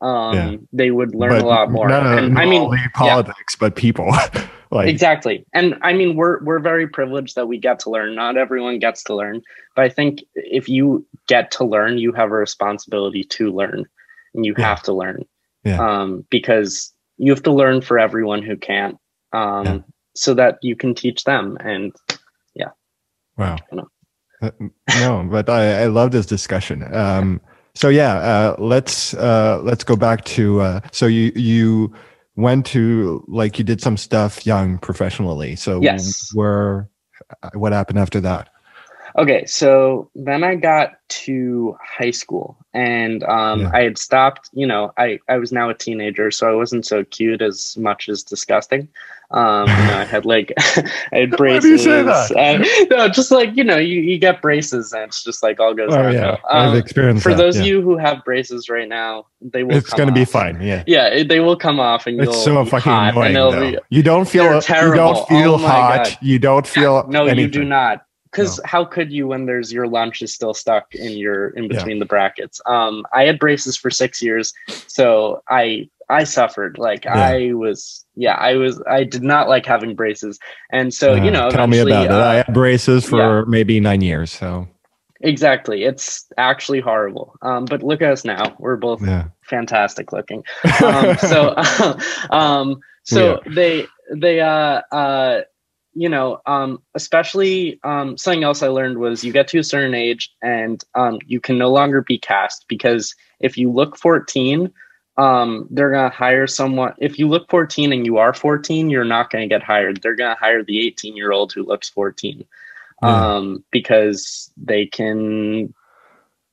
Speaker 2: um
Speaker 1: Yeah.
Speaker 2: they would learn
Speaker 1: But
Speaker 2: a lot more
Speaker 1: Not,
Speaker 2: and
Speaker 1: not
Speaker 2: i mean
Speaker 1: only politics, but people. *laughs* like
Speaker 2: exactly and i mean we're we're very privileged that we get to learn not everyone gets to learn but i think if you get to learn you have a responsibility to learn and you have to learn
Speaker 1: Yeah.
Speaker 2: um because you have to learn for everyone who can't um
Speaker 1: Yeah.
Speaker 2: so that you can teach them and yeah Wow.
Speaker 1: Uh, no, but I, I love this discussion. Um, so yeah, uh, let's uh, let's go back to uh, so you you went to like you did some stuff young professionally. So
Speaker 2: Yes.
Speaker 1: where what happened after that?
Speaker 2: Okay, so then I got to high school and um,
Speaker 1: Yeah.
Speaker 2: I had stopped, you know, I, I was now a teenager, so I wasn't so cute as much as disgusting. Um, you know, I had like, *laughs* I had *laughs* braces.
Speaker 1: say that?
Speaker 2: and- *laughs* no, just like, you know, you, you get braces and it's just like all goes
Speaker 1: Oh yeah,
Speaker 2: Um,
Speaker 1: I've experienced
Speaker 2: for
Speaker 1: that,
Speaker 2: those
Speaker 1: yeah.
Speaker 2: of you who have braces right now, they will
Speaker 1: It's
Speaker 2: come
Speaker 1: gonna be fine. Yeah.
Speaker 2: Yeah, it- they will come off and you'll
Speaker 1: It's so fucking
Speaker 2: hot
Speaker 1: annoying.
Speaker 2: be-
Speaker 1: You don't feel you don't feel
Speaker 2: Oh
Speaker 1: hot.
Speaker 2: God.
Speaker 1: You don't feel
Speaker 2: no, you do not. Because how could you when there's your lunch is still stuck in your in
Speaker 1: Yeah.
Speaker 2: between the brackets? Um, I had braces for six years, so I I suffered. Like
Speaker 1: Yeah.
Speaker 2: I was, yeah, I was. I did not like having braces, and so you
Speaker 1: Uh,
Speaker 2: know,
Speaker 1: tell me about it. I
Speaker 2: uh,
Speaker 1: had braces for maybe nine years. So
Speaker 2: exactly. It's actually horrible. Um, but look at us now. We're both
Speaker 1: yeah.
Speaker 2: fantastic looking. *laughs* um, so *laughs* um so they they uh uh you know um especially um something else i learned was you get to a certain age and um you can no longer be cast because if you look 14 um they're gonna hire someone if you look 14 and you are 14 you're not gonna get hired they're gonna hire the 18 year old who looks 14
Speaker 1: Yeah.
Speaker 2: um because they can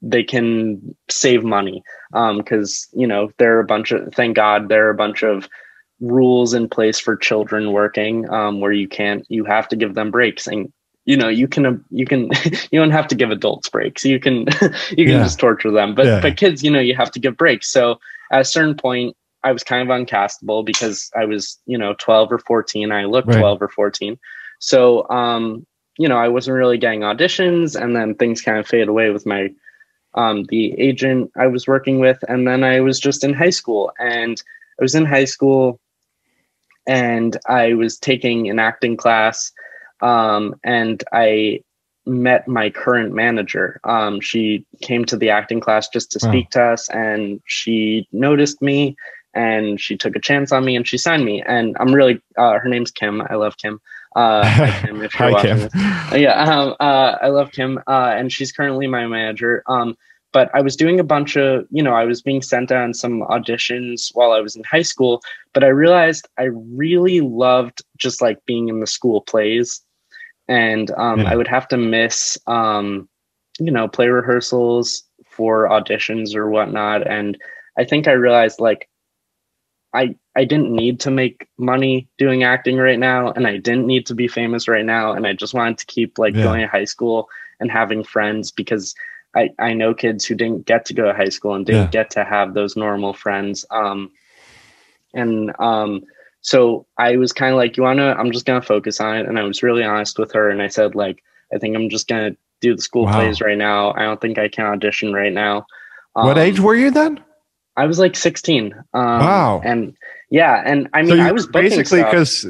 Speaker 2: they can save money um because you know there are a bunch of thank god there are a bunch of rules in place for children working um where you can't you have to give them breaks and you know you can you can *laughs* you don't have to give adults breaks you can *laughs* you can
Speaker 1: Yeah.
Speaker 2: just torture them but
Speaker 1: Yeah.
Speaker 2: but kids you know you have to give breaks so at a certain point i was kind of uncastable because i was you know 12 or 14 i looked
Speaker 1: Right.
Speaker 2: 12 or 14 so um you know i wasn't really getting auditions and then things kind of fade away with my um, the agent I was working with, and then I was just in high school. And I was in high school, and I was taking an acting class, um, and I met my current manager. Um, she came to the acting class just to
Speaker 1: Wow.
Speaker 2: speak to us, and she noticed me, and she took a chance on me, and she signed me. And I'm really uh, her name's Kim. I love Kim. Uh, *laughs* hi, Kim, if you're
Speaker 1: Hi, Kim.
Speaker 2: Yeah um, uh, i love kim uh, and she's currently my manager um, but I was doing a bunch of, you know, I was being sent on some auditions while I was in high school, but I realized I really loved just like being in the school plays. And um, yeah. I would have to miss, um, you know, play rehearsals for auditions or whatnot. And I think I realized like I I didn't need to make money doing acting right now, and I didn't need to be famous right now, and I just wanted to keep like yeah. going to high school and having friends because I I know kids who didn't get to go to high school and didn't yeah. get to have those normal friends. Um, and um, so I was kind of like, you wanna? I'm just gonna focus on it, and I was really honest with her, and I said like, I think I'm just gonna do the school wow. plays right now. I don't think I can audition right now.
Speaker 1: Um, what age were you then?
Speaker 2: I was like 16. Um,
Speaker 1: wow.
Speaker 2: And yeah, and I mean, so I was
Speaker 1: basically because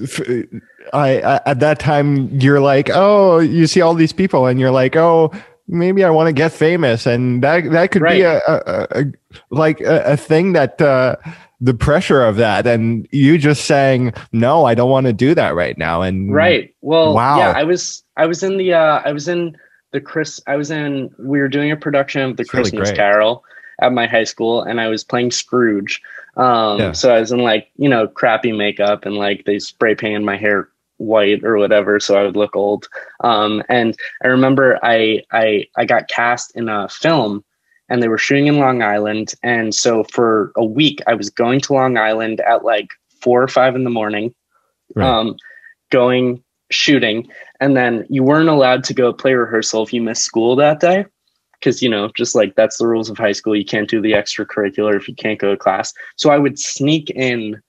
Speaker 1: I, I, at that time you're like, oh, you see all these people, and you're like, oh, maybe I want to get famous, and that that could right. be a, a, a, like a, a thing that. Uh, the pressure of that and you just saying no i don't want to do that right now and
Speaker 2: right well wow yeah i was i was in the uh i was in the chris i was in we were doing a production of the That's christmas really carol at my high school and I was playing Scrooge. Um, yeah. So I was in like, you know, crappy makeup and like they spray painted my hair white or whatever so I would look old. Um, and I remember I, I, I got cast in a film and they were shooting in Long Island. And so for a week, I was going to Long Island at like four or five in the morning, right. um, going shooting. And then you weren't allowed to go play rehearsal if you missed school that day because you know just like that's the rules of high school you can't do the extracurricular if you can't go to class so i would sneak in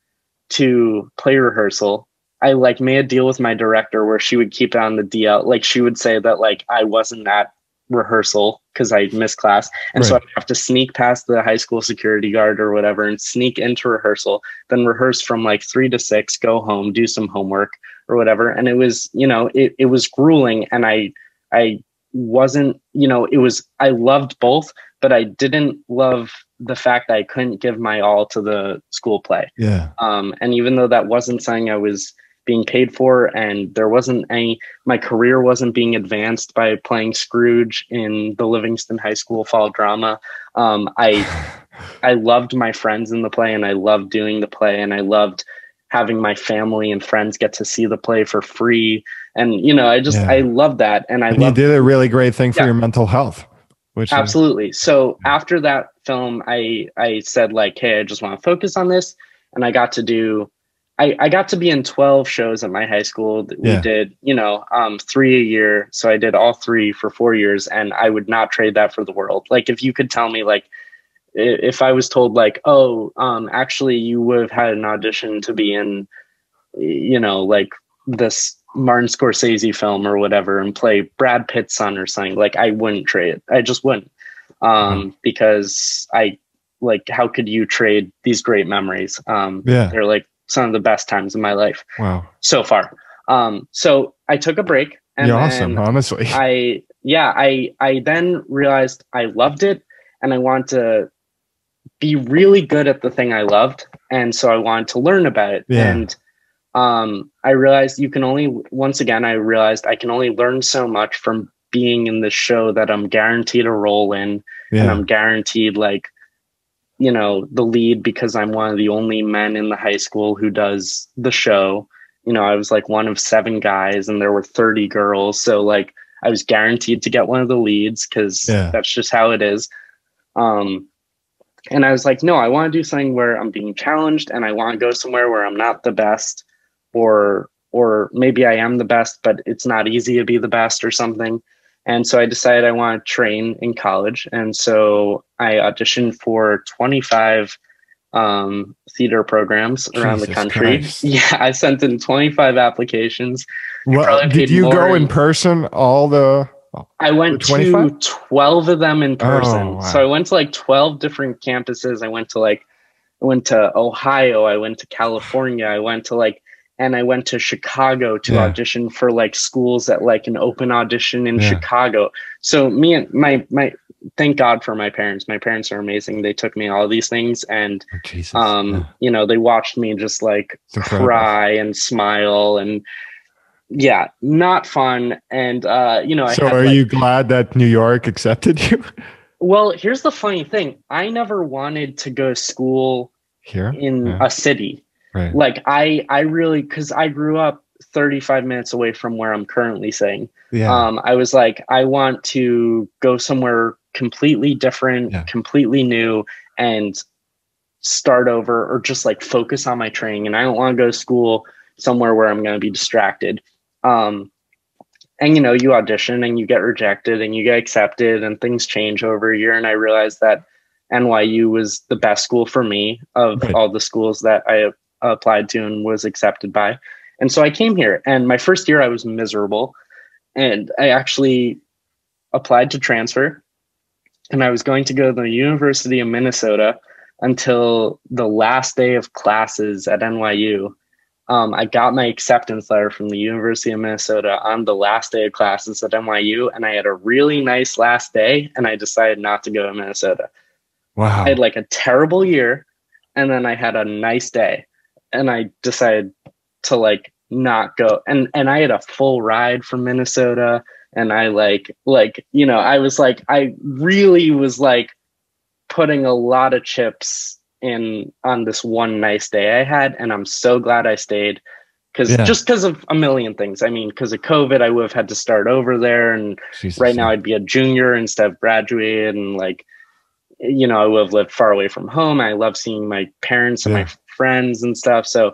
Speaker 2: to play rehearsal i like made a deal with my director where she would keep it on the dl like she would say that like i wasn't at rehearsal because i missed class and right. so i'd have to sneak past the high school security guard or whatever and sneak into rehearsal then rehearse from like three to six go home do some homework or whatever and it was you know it, it was grueling and i i wasn't, you know, it was, I loved both, but I didn't love the fact that I couldn't give my all to the school play.
Speaker 1: Yeah.
Speaker 2: Um, and even though that wasn't something I was being paid for and there wasn't any, my career wasn't being advanced by playing Scrooge in the Livingston High School fall drama. Um, I, *sighs* I loved my friends in the play and I loved doing the play and I loved having my family and friends get to see the play for free and you know i just yeah. i love that and i and
Speaker 1: you did a really great thing for yeah. your mental health
Speaker 2: which absolutely is- so after that film i i said like hey i just want to focus on this and i got to do I, I got to be in 12 shows at my high school. We yeah. did, you know, um, three a year. So I did all three for four years and I would not trade that for the world. Like if you could tell me like, if I was told like, oh, um, actually you would have had an audition to be in, you know, like this Martin Scorsese film or whatever and play Brad Pitt's son or something, like I wouldn't trade it. I just wouldn't. Um, mm-hmm. because I like how could you trade these great memories? Um,
Speaker 1: yeah.
Speaker 2: they're like some of the best times in my life.
Speaker 1: Wow.
Speaker 2: So far. Um, so I took a break
Speaker 1: and You're awesome, honestly.
Speaker 2: I yeah, I I then realized I loved it and I want to be really good at the thing I loved. And so I wanted to learn about it.
Speaker 1: Yeah.
Speaker 2: And um, I realized you can only, once again, I realized I can only learn so much from being in the show that I'm guaranteed a role in. Yeah. And I'm guaranteed, like, you know, the lead because I'm one of the only men in the high school who does the show. You know, I was like one of seven guys and there were 30 girls. So, like, I was guaranteed to get one of the leads because yeah. that's just how it is. Um, and I was like, no, I want to do something where I'm being challenged and I want to go somewhere where I'm not the best or or maybe I am the best, but it's not easy to be the best or something. And so I decided I want to train in college. And so I auditioned for 25 um, theater programs around Jesus the country. Christ. *laughs* Yeah, I sent in 25 applications.
Speaker 1: What, did you go in person all the
Speaker 2: I went to 12 of them in person. Oh, wow. So I went to like 12 different campuses. I went to like I went to Ohio, I went to California, I went to like and I went to Chicago to yeah. audition for like schools at like an open audition in yeah. Chicago. So me and my my thank God for my parents. My parents are amazing. They took me all these things and oh, um yeah. you know, they watched me just like cry and smile and yeah, not fun. And uh, you know,
Speaker 1: I so are like, you glad that New York accepted you? *laughs*
Speaker 2: Well, here's the funny thing. I never wanted to go to school
Speaker 1: Here?
Speaker 2: in a city.
Speaker 1: Right.
Speaker 2: Like I I really cuz I grew up 35 minutes away from where I'm currently staying.
Speaker 1: Yeah.
Speaker 2: Um I was like I want to go somewhere completely different,
Speaker 1: Yeah.
Speaker 2: completely new and start over or just like focus on my training and I don't want to go to school somewhere where I'm going to be distracted. Um and you know, you audition and you get rejected and you get accepted and things change over a year and I realized that NYU was the best school for me of
Speaker 1: Right.
Speaker 2: all the schools that I applied to and was accepted by. And so I came here and my first year I was miserable and I actually applied to transfer and I was going to go to the University of Minnesota until the last day of classes at NYU. Um, I got my acceptance letter from the University of Minnesota on the last day of classes at NYU, and I had a really nice last day, and I decided not to go to Minnesota.
Speaker 1: wow.
Speaker 2: I had like a terrible year, and then I had a nice day, and I decided to like not go. And and I had a full ride from Minnesota, and I like like you know I was like I really was like putting a lot of chips in on this one nice day I had, and I'm so glad I stayed. Because
Speaker 1: Yeah.
Speaker 2: just because of a million things. I mean, because of COVID, I would have had to start over there, and
Speaker 1: Jesus.
Speaker 2: right now I'd be a junior instead of graduated and like you know I would have lived far away from home. I love seeing my parents and
Speaker 1: Yeah.
Speaker 2: my friends and stuff. So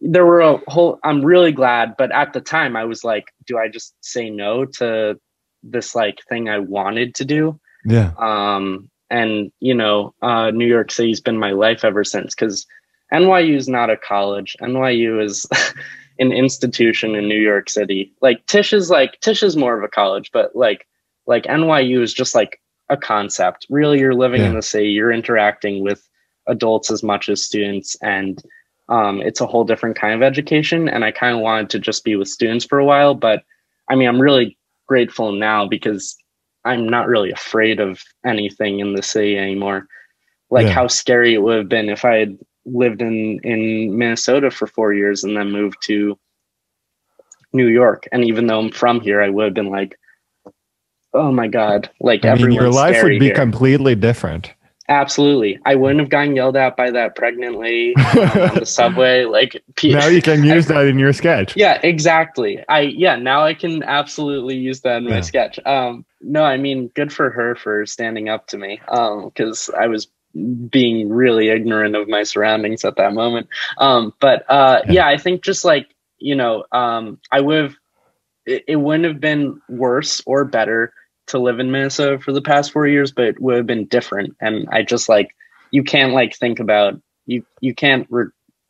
Speaker 2: there were a whole I'm really glad, but at the time I was like, do I just say no to this like thing I wanted to do?
Speaker 1: Yeah.
Speaker 2: Um and you know, uh New York City's been my life ever since cuz NYU is not a college. NYU is *laughs* an institution in New York City. Like Tisch is like Tisch is more of a college, but like like NYU is just like a concept. Really, you're living in the city. You're interacting with adults as much as students, and um, it's a whole different kind of education. And I kind of wanted to just be with students for a while, but I mean, I'm really grateful now because I'm not really afraid of anything in the city anymore. Like
Speaker 1: Yeah.
Speaker 2: how scary it would have been if I had lived in in Minnesota for four years and then moved to New York. And even though I'm from here, I would have been like, "Oh my god!" Like
Speaker 1: I mean, your life would be
Speaker 2: here.
Speaker 1: completely different.
Speaker 2: Absolutely, I wouldn't have gotten yelled at by that pregnant lady um, on the *laughs* subway. Like,
Speaker 1: now you can *laughs* use that in your sketch.
Speaker 2: yeah, exactly. I yeah, now I can absolutely use that in my sketch. Um, no, I mean, good for her for standing up to me. Um, because I was being really ignorant of my surroundings at that moment. Um, but uh,
Speaker 1: Yeah.
Speaker 2: yeah, I think just like you know, um, I would have. It, it wouldn't have been worse or better to live in Minnesota for the past four years, but it would have been different. And I just like you can't like think about you. You can't. Re-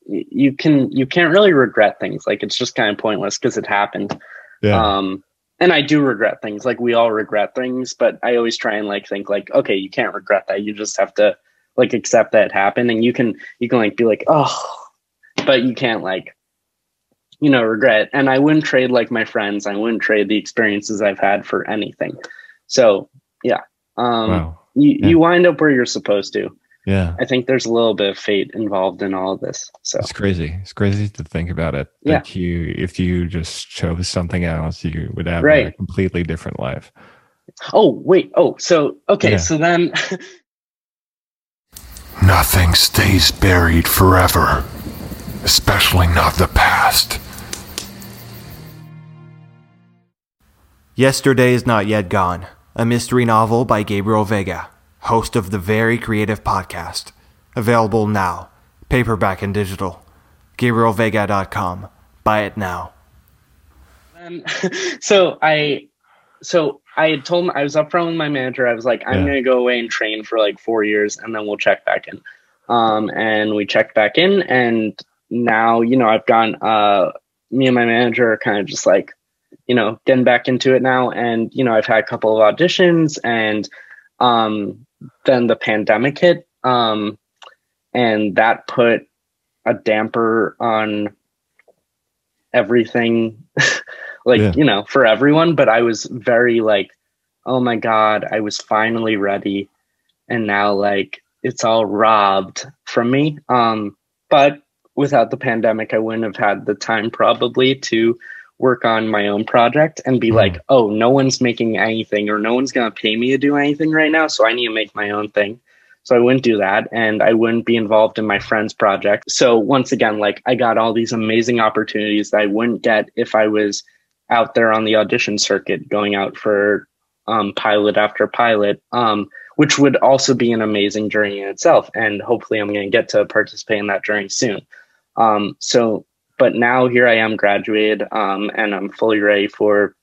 Speaker 2: you can you can't really regret things like it's just kind of pointless because it happened
Speaker 1: Yeah.
Speaker 2: um and i do regret things like we all regret things but i always try and like think like okay you can't regret that you just have to like accept that it happened and you can you can like be like oh but you can't like you know regret and i wouldn't trade like my friends i wouldn't trade the experiences i've had for anything so yeah um
Speaker 1: wow.
Speaker 2: you,
Speaker 1: Yeah.
Speaker 2: you wind up where you're supposed to
Speaker 1: Yeah.
Speaker 2: i think there's a little bit of fate involved in all of this so
Speaker 1: It's crazy. It's crazy to think about it.
Speaker 2: Yeah.
Speaker 1: Like you, if you just chose something else, you would have a completely different life.
Speaker 2: Oh, wait. Oh, so okay.
Speaker 1: Yeah.
Speaker 2: So then, *laughs*
Speaker 3: Nothing stays buried forever, especially not the past.
Speaker 4: Yesterday is Not Yet Gone, a mystery novel by Gabriel Veiga, host of the Very Creative Podcast. Available now, paperback and digital. GabrielVeiga.com. Buy it now.
Speaker 2: then *laughs* so I, so I had told I was upfront with my manager. I was like, I'm
Speaker 1: Yeah.
Speaker 2: gonna go away and train for like four years, and then we'll check back in. Um, and we checked back in, and now you know I've gone. Uh, me and my manager are kind of just like, you know, getting back into it now, and you know I've had a couple of auditions, and um, then the pandemic hit, um, and that put a damper on everything *laughs* like
Speaker 1: Yeah.
Speaker 2: you know for everyone. But i was very like oh my god i was finally ready. And now like it's all robbed from me. Um but without the pandemic i wouldn't have had the time probably to work on my own project and be
Speaker 1: Mhm.
Speaker 2: like, oh, no one's making anything or no one's going to pay me to do anything right now. So I need to make my own thing. So I wouldn't do that and I wouldn't be involved in my friend's project. So once again, like I got all these amazing opportunities that I wouldn't get if I was out there on the audition circuit going out for um, pilot after pilot, um, which would also be an amazing journey in itself. And hopefully I'm going to get to participate in that journey soon. Um, so, but now here I am graduated um, and I'm fully ready for,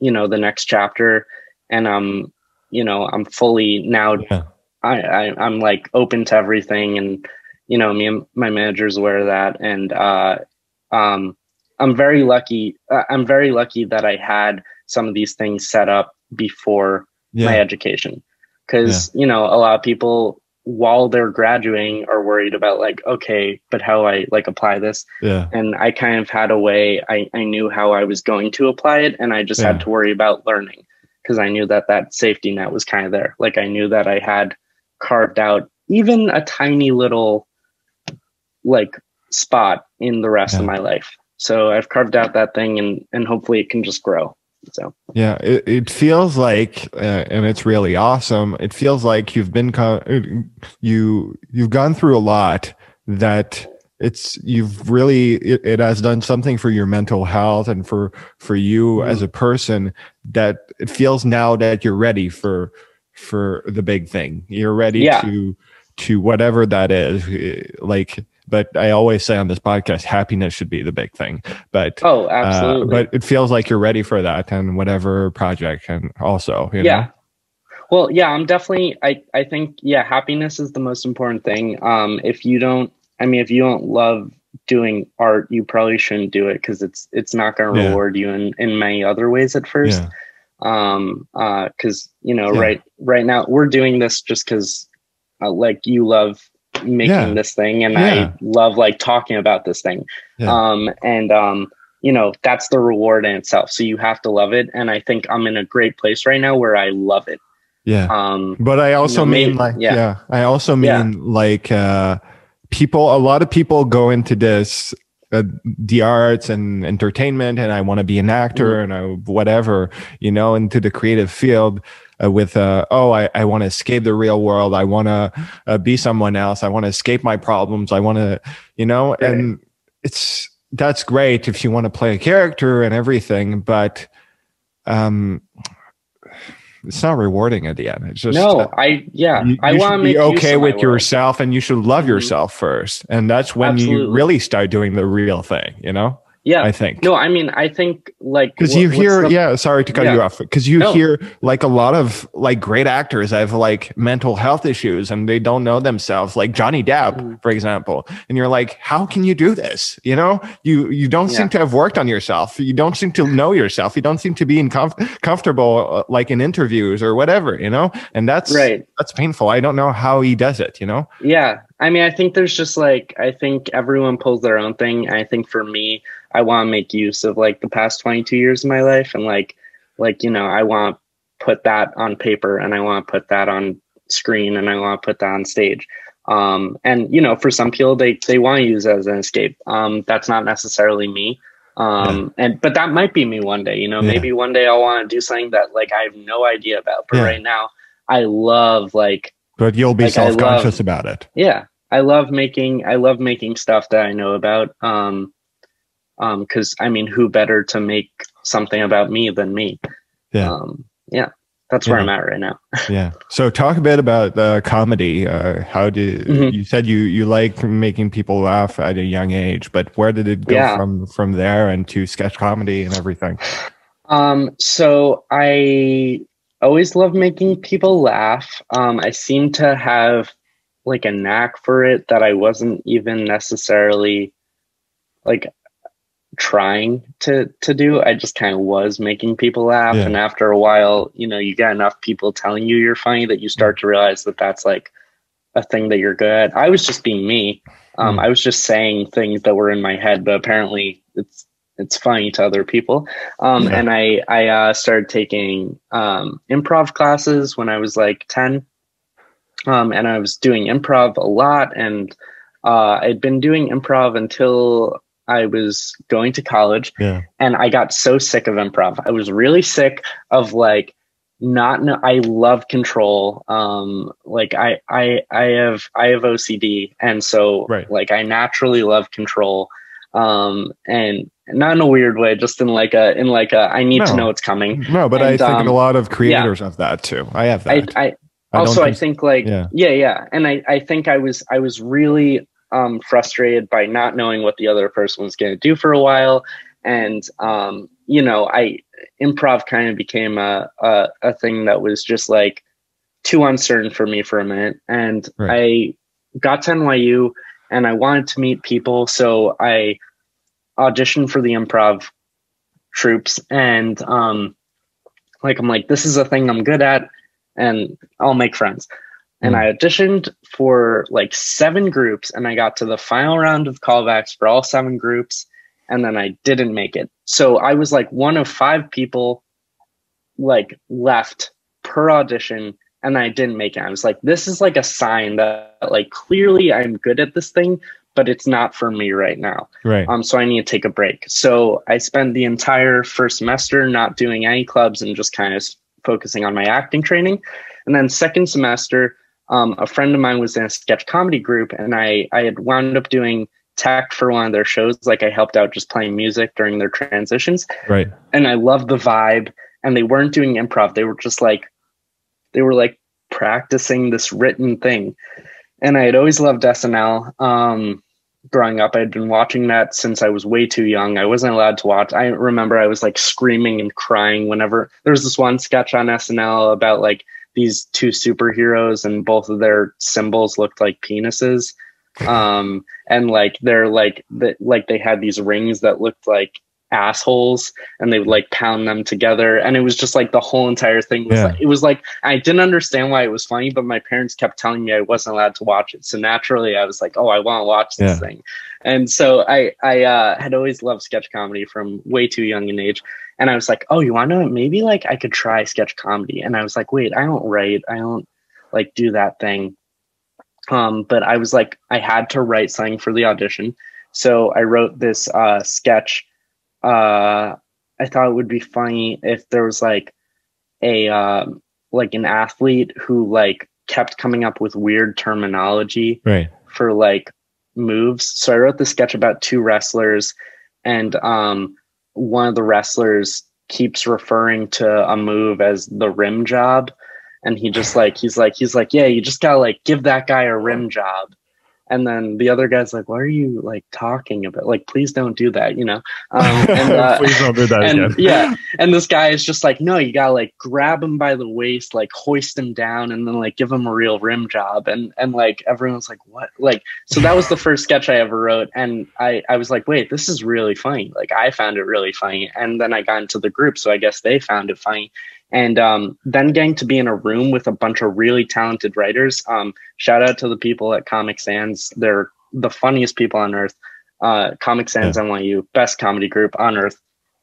Speaker 2: you know, the next chapter. And I'm, you know, I'm fully now
Speaker 1: Yeah.
Speaker 2: I, I I'm like open to everything, and you know, me and my manager's aware of that, and uh, um, I'm very lucky. Uh, I'm very lucky that I had some of these things set up before my education, because you know, a lot of people while they're graduating are worried about like, okay, but how do I like apply this?
Speaker 1: Yeah.
Speaker 2: And I kind of had a way. I I knew how I was going to apply it, and I just
Speaker 1: Yeah.
Speaker 2: had to worry about learning because I knew that that safety net was kind of there. Like I knew that I had carved out even a tiny little like spot in the rest of my life. So I've carved out that thing and and hopefully it can just grow. So
Speaker 1: Yeah, it, it feels like, uh, and it's really awesome. It feels like you've been co- you you've gone through a lot that it's you've really it, it has done something for your mental health and for for you
Speaker 2: Mhm.
Speaker 1: as a person that it feels now that you're ready for for the big thing. You're ready
Speaker 2: Yeah.
Speaker 1: to to whatever that is. Like, but I always say on this podcast, happiness should be the big thing. But
Speaker 2: oh,
Speaker 1: uh,
Speaker 2: absolutely.
Speaker 1: but it feels like you're ready for that and whatever project and also you
Speaker 2: yeah.
Speaker 1: know?
Speaker 2: Well, yeah, I'm definitely I I think yeah, happiness is the most important thing. Um if you don't I mean if you don't love doing art, you probably shouldn't do it cuz it's it's not going to
Speaker 1: Yeah.
Speaker 2: reward you in in many other ways at first.
Speaker 1: yeah
Speaker 2: um uh because you know
Speaker 1: Yeah.
Speaker 2: right right now we're doing this just because uh, like you love making
Speaker 1: Yeah.
Speaker 2: this thing and
Speaker 1: Yeah.
Speaker 2: i love like talking about this thing
Speaker 1: Yeah.
Speaker 2: um and um you know that's the reward in itself so you have to love it and i think i'm in a great place right now where i love it
Speaker 1: yeah
Speaker 2: um
Speaker 1: but i also
Speaker 2: know,
Speaker 1: mean
Speaker 2: maybe-
Speaker 1: like yeah. i also mean like uh people a lot of people go into this uh, the arts and entertainment and i want to be an actor and I, whatever you know into the creative field uh, with uh, oh i, I want to escape the real world. I want to uh, be someone else. I want to escape my problems. I want to you know
Speaker 2: Right.
Speaker 1: and it's that's great if you want to play a character and everything but um it's not rewarding at the end. It's just
Speaker 2: no i yeah
Speaker 1: you,
Speaker 2: i
Speaker 1: you
Speaker 2: want to
Speaker 1: be okay with yourself and you should love
Speaker 2: Mhm.
Speaker 1: yourself first. And that's when you really start doing the real thing you know
Speaker 2: yeah.
Speaker 1: I think.
Speaker 2: No i mean i think like
Speaker 1: because
Speaker 2: what-
Speaker 1: you hear
Speaker 2: the-
Speaker 1: yeah sorry to cut
Speaker 2: Yeah.
Speaker 1: you off because you
Speaker 2: No.
Speaker 1: hear like a lot of like great actors have like mental health issues and they don't know themselves like johnny depp
Speaker 2: Mhm.
Speaker 1: for example and you're like how can you do this? You know? You you don't seem to have worked on yourself. You don't seem to know yourself. You don't seem to be in comf- comfortable uh, like in interviews or whatever you know? And that's
Speaker 2: right.
Speaker 1: that's painful. I don't know how he does it you know?
Speaker 2: Yeah. I mean, I think there's just like, I think everyone pulls their own thing. I think for me, I want to make use of like the past 22 years of my life. And like, like, you know, I want to put that on paper and I want to put that on screen and I want to put that on stage. Um, and you know, for some people, they, they want to use as an escape. Um, that's not necessarily me. Um, and, but that might be me one day, you know,
Speaker 1: Yeah.
Speaker 2: maybe one day I'll want to do something that like I have no idea about. But
Speaker 1: Yeah.
Speaker 2: right now, I love like,
Speaker 1: but you'll be
Speaker 2: Like,
Speaker 1: self-conscious
Speaker 2: love-
Speaker 1: about it
Speaker 2: yeah i love making i love making stuff that i know about um um because i mean who better to make something about me than me
Speaker 1: Yeah.
Speaker 2: um yeah that's where
Speaker 1: Yeah.
Speaker 2: i'm at right now *laughs*
Speaker 1: yeah so talk a bit about uh, comedy uh, how did
Speaker 2: Mhm.
Speaker 1: you said you you like making people laugh at a young age but where did it go
Speaker 2: Yeah.
Speaker 1: from from there and to sketch comedy and everything
Speaker 2: um so i always love making people laugh um i seem to have like a knack for it that i wasn't even necessarily like trying to to do i just kind of was making people laugh
Speaker 1: Yeah.
Speaker 2: and after a while you know you get enough people telling you you're funny that you start to realize that that's like a thing that you're good at i was just being me um
Speaker 1: Mm.
Speaker 2: i was just saying things that were in my head but apparently it's it's funny to other people um
Speaker 1: Yeah.
Speaker 2: and i i uh started taking um improv classes when i was like 10 um and i was doing improv a lot and uh i'd been doing improv until I was going to college
Speaker 1: Yeah.
Speaker 2: and I got so sick of improv. I was really sick of like not know I love control. Um like I I I have I have OCD and so
Speaker 1: Right.
Speaker 2: like I naturally love control. Um and not in a weird way, just in like a in like a I need to know what's coming.
Speaker 1: No, but I think
Speaker 2: um,
Speaker 1: a lot of creators have that too. I have that.
Speaker 2: I
Speaker 1: I don't
Speaker 2: also I
Speaker 1: think-
Speaker 2: think like
Speaker 1: yeah.
Speaker 2: yeah. yeah and I I think I was I was really um frustrated by not knowing what the other person was going to do for a while. And um you know I improv kind of became a, a a thing that was just like too uncertain for me for a minute. And I got to NYU and I wanted to meet people so I auditioned for the improv troops and um like I'm like this is a thing I'm good at and I'll make friends. And
Speaker 1: Hmm.
Speaker 2: I auditioned for like seven groups and I got to the final round of callbacks for all seven groups and then I didn't make it. So I was like one of five people like left per audition and I didn't make it. I was like this is like a sign that like clearly I'm good at this thing but it's not for me right now.
Speaker 1: right.
Speaker 2: Um, so I need to take a break. So I spent the entire first semester not doing any clubs and just kind of focusing on my acting training. And then second semester, um, a friend of mine was in a sketch comedy group, and I I had wound up doing tech for one of their shows. Like I helped out just playing music during their transitions,
Speaker 1: right.
Speaker 2: and I loved the vibe. And they weren't doing improv; they were just like they were like practicing this written thing. And I had always loved SNL. Um, growing up, I'd been watching that since I was way too young. I wasn't allowed to watch. I remember I was like screaming and crying whenever there was this one sketch on SNL about like these two superheroes and both of their symbols looked like penises. Um, and like they're like the, like they had these rings that looked like assholes and they would like pound them together and it was just like the whole entire thing was
Speaker 1: Yeah.
Speaker 2: like, it was like I didn't understand why it was funny but my parents kept telling me I wasn't allowed to watch it so naturally I was like oh I want to watch this
Speaker 1: Yeah.
Speaker 2: thing and so I I uh, had always loved sketch comedy from way too young an age. And I was like oh you want to know maybe like I could try sketch comedy. And I was like wait I don't write. I don't like do that thing. Um but I was like I had to write something for the audition. So I wrote this uh sketch uh I thought it would be funny if there was like a um like an athlete who like kept coming up with weird terminology
Speaker 1: Right.
Speaker 2: for like moves. So I wrote the sketch about two wrestlers and um one of the wrestlers keeps referring to a move as the rim job and he just like he's like he's like yeah you just gotta like give that guy a rim job and then the other guy's like what are you like talking about like please don't do that you know? Um, *laughs* and, uh,
Speaker 1: Please don't do that
Speaker 2: and
Speaker 1: again.
Speaker 2: yeah and this guy is just like no you gotta like grab him by the waist like hoist him down and then like give him a real rim job. And and like everyone's like what? Like so that was the first sketch i ever wrote and i i was like wait this is really funny. Like i found it really funny and then i got into the group so i guess they found it funny and um, then getting to be in a room with a bunch of really talented writers um, shout out to the people at comic sans they're the funniest people on earth uh, comic sans nyu best comedy group on earth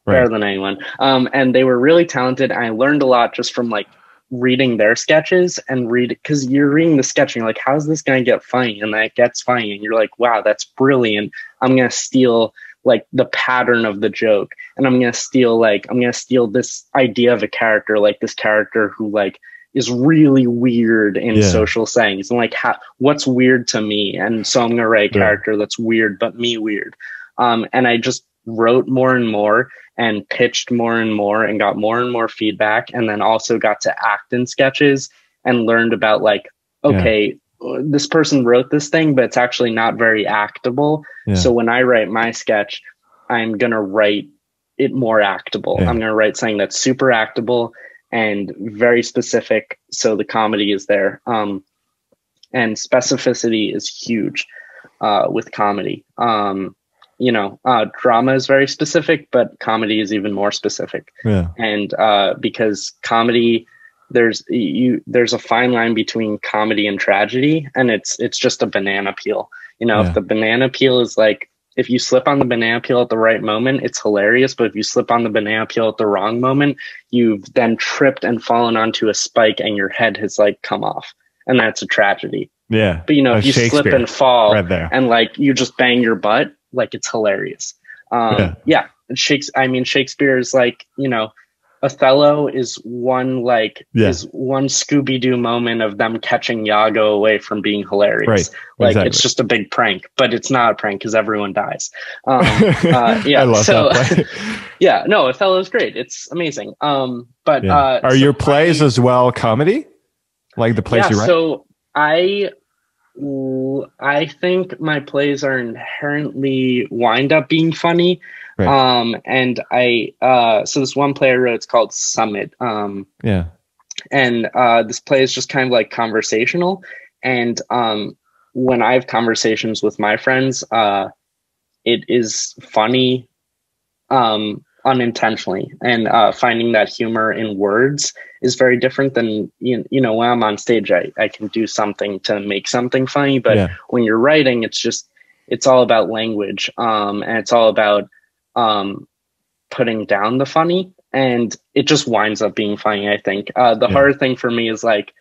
Speaker 2: better
Speaker 1: Right.
Speaker 2: than anyone. Um, and they were really talented. I learned a lot just from like reading their sketches and read because you're reading the sketch and you're like, how's this gonna get funny? And that gets funny, and you're like, wow, that's brilliant. I'm gonna steal like the pattern of the joke, and I'm gonna steal like I'm gonna steal this idea of a character, like this character who like is really weird in
Speaker 1: Yeah.
Speaker 2: social settings and like how, what's weird to me and so i'm gonna write a
Speaker 1: Yeah.
Speaker 2: character that's weird but me weird um, and i just wrote more and more and pitched more and more and got more and more feedback and then also got to act in sketches and learned about like
Speaker 1: Yeah.
Speaker 2: This person wrote this thing but it's actually not very actable
Speaker 1: Yeah.
Speaker 2: so when i write my sketch i'm going to write it more actable
Speaker 1: Yeah.
Speaker 2: i'm going to write something that's super actable and very specific so the comedy is there um, and specificity is huge uh, with comedy um, you know uh, drama is very specific but comedy is even more specific
Speaker 1: Yeah.
Speaker 2: and uh, because comedy there's you there's a fine line between comedy and tragedy and it's it's just a banana peel you know
Speaker 1: Yeah.
Speaker 2: if the banana peel is like if you slip on the banana peel at the right moment it's hilarious but if you slip on the banana peel at the wrong moment you've then tripped and fallen onto a spike and your head has like come off and that's a tragedy
Speaker 1: Yeah.
Speaker 2: but you know if you slip and fall
Speaker 1: right there.
Speaker 2: and like you just bang your butt like it's hilarious. Um,
Speaker 1: Yeah.
Speaker 2: yeah, Shakespeare. I mean, Shakespeare is like you know, Othello is one like
Speaker 1: Yeah.
Speaker 2: is one Scooby Doo moment of them catching Iago away from being hilarious.
Speaker 1: Right,
Speaker 2: Like
Speaker 1: exactly.
Speaker 2: it's just a big prank, but it's not a prank because everyone dies. *laughs* Um, uh, yeah.
Speaker 1: I love
Speaker 2: so *laughs* yeah, no, Othello's great. It's amazing. Um, but
Speaker 1: Yeah.
Speaker 2: uh,
Speaker 1: Are
Speaker 2: so
Speaker 1: your plays
Speaker 2: I-
Speaker 1: as well comedy? Like the plays
Speaker 2: yeah,
Speaker 1: you write?
Speaker 2: so I I think my plays are inherently wind up being funny.
Speaker 1: Right.
Speaker 2: Um and I uh so this one play I wrote it's called Summit. Um
Speaker 1: yeah.
Speaker 2: and uh this play is just kind of like conversational and um when I have conversations with my friends uh it is funny um unintentionally. And uh finding that humor in words is very different than you, you know when i'm on stage I, I can do something to make something funny. But
Speaker 1: Yeah.
Speaker 2: when you're writing it's just it's all about language um and it's all about um putting down the funny. And it just winds up being funny i think. Uh the
Speaker 1: Yeah.
Speaker 2: hard thing for me is like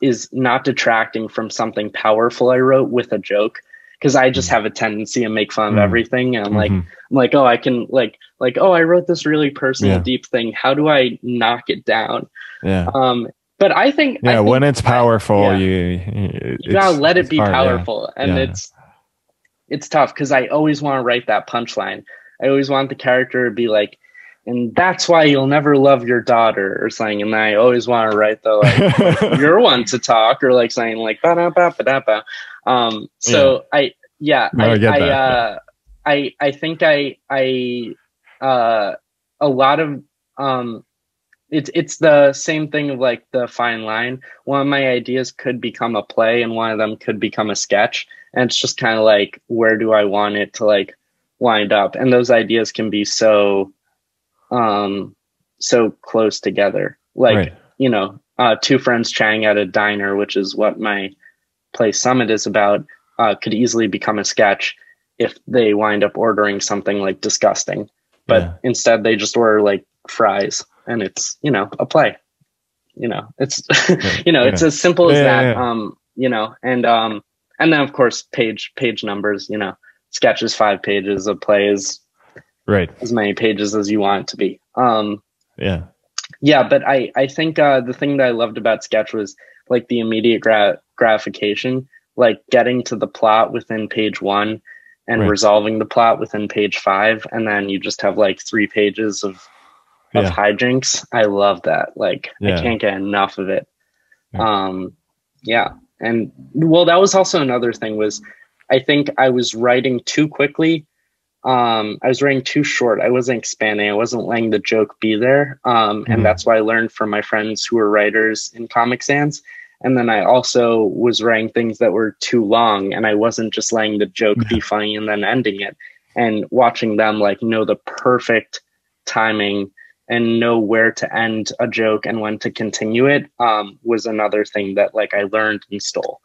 Speaker 2: is not detracting from something powerful i wrote with a joke because i just have a tendency to make fun of
Speaker 1: Mm.
Speaker 2: everything and i'm like
Speaker 1: Mhm.
Speaker 2: I'm like, oh, I can like like oh, I wrote this really personal,
Speaker 1: Yeah.
Speaker 2: deep thing. How do I knock it down?
Speaker 1: yeah.
Speaker 2: Um, but I think I
Speaker 1: Yeah,
Speaker 2: think
Speaker 1: when it's powerful,
Speaker 2: yeah.
Speaker 1: you
Speaker 2: you gotta let it be
Speaker 1: hard, yeah.
Speaker 2: powerful, and
Speaker 1: Yeah.
Speaker 2: it's it's tough because I always want to write that punchline. I always want the character to be like, and that's why you'll never love your daughter or something. And I always want to write the like *laughs* you're one to talk or like saying like ba da ba ba da ba. Um, so I yeah
Speaker 1: No,
Speaker 2: I
Speaker 1: I
Speaker 2: I, uh, I I think I I uh a lot of um it's it's the same thing of like the fine line. One of my ideas could become a play and one of them could become a sketch. And it's just kind of like where do I want it to like wind up? And those ideas can be so um so close together. Like
Speaker 1: Right.
Speaker 2: you know, uh, two friends chatting at a diner, which is what my play Summit is about, uh, could easily become a sketch if they wind up ordering something like disgusting. But
Speaker 1: Yeah.
Speaker 2: instead, they just order like fries, and it's you know a play. You know, it's *laughs* you know it's as simple as that.
Speaker 1: yeah, yeah.
Speaker 2: Um, you know, and um, and then of course page page numbers. You know, sketches five pages, a play is
Speaker 1: Right.
Speaker 2: as many pages as you want it to be. Um,
Speaker 1: Yeah.
Speaker 2: yeah but i i think uh the thing that i loved about sketch was like the immediate gra- gratification like getting to the plot within page one and
Speaker 1: Right.
Speaker 2: resolving the plot within page five and then you just have like three pages of of
Speaker 1: Yeah.
Speaker 2: hijinks i love that like
Speaker 1: Yeah.
Speaker 2: i can't get enough of it
Speaker 1: Yeah.
Speaker 2: um yeah and well that was also another thing was i think i was writing too quickly um i was writing too short. I wasn't expanding. I wasn't letting the joke be there. Um
Speaker 1: Mhm.
Speaker 2: and that's what i learned from my friends who were writers in comic sans. And then i also was writing things that were too long and i wasn't just letting the joke be funny and then ending it. And watching them like know the perfect timing and know where to end a joke and when to continue it um, was another thing that like I learned and stole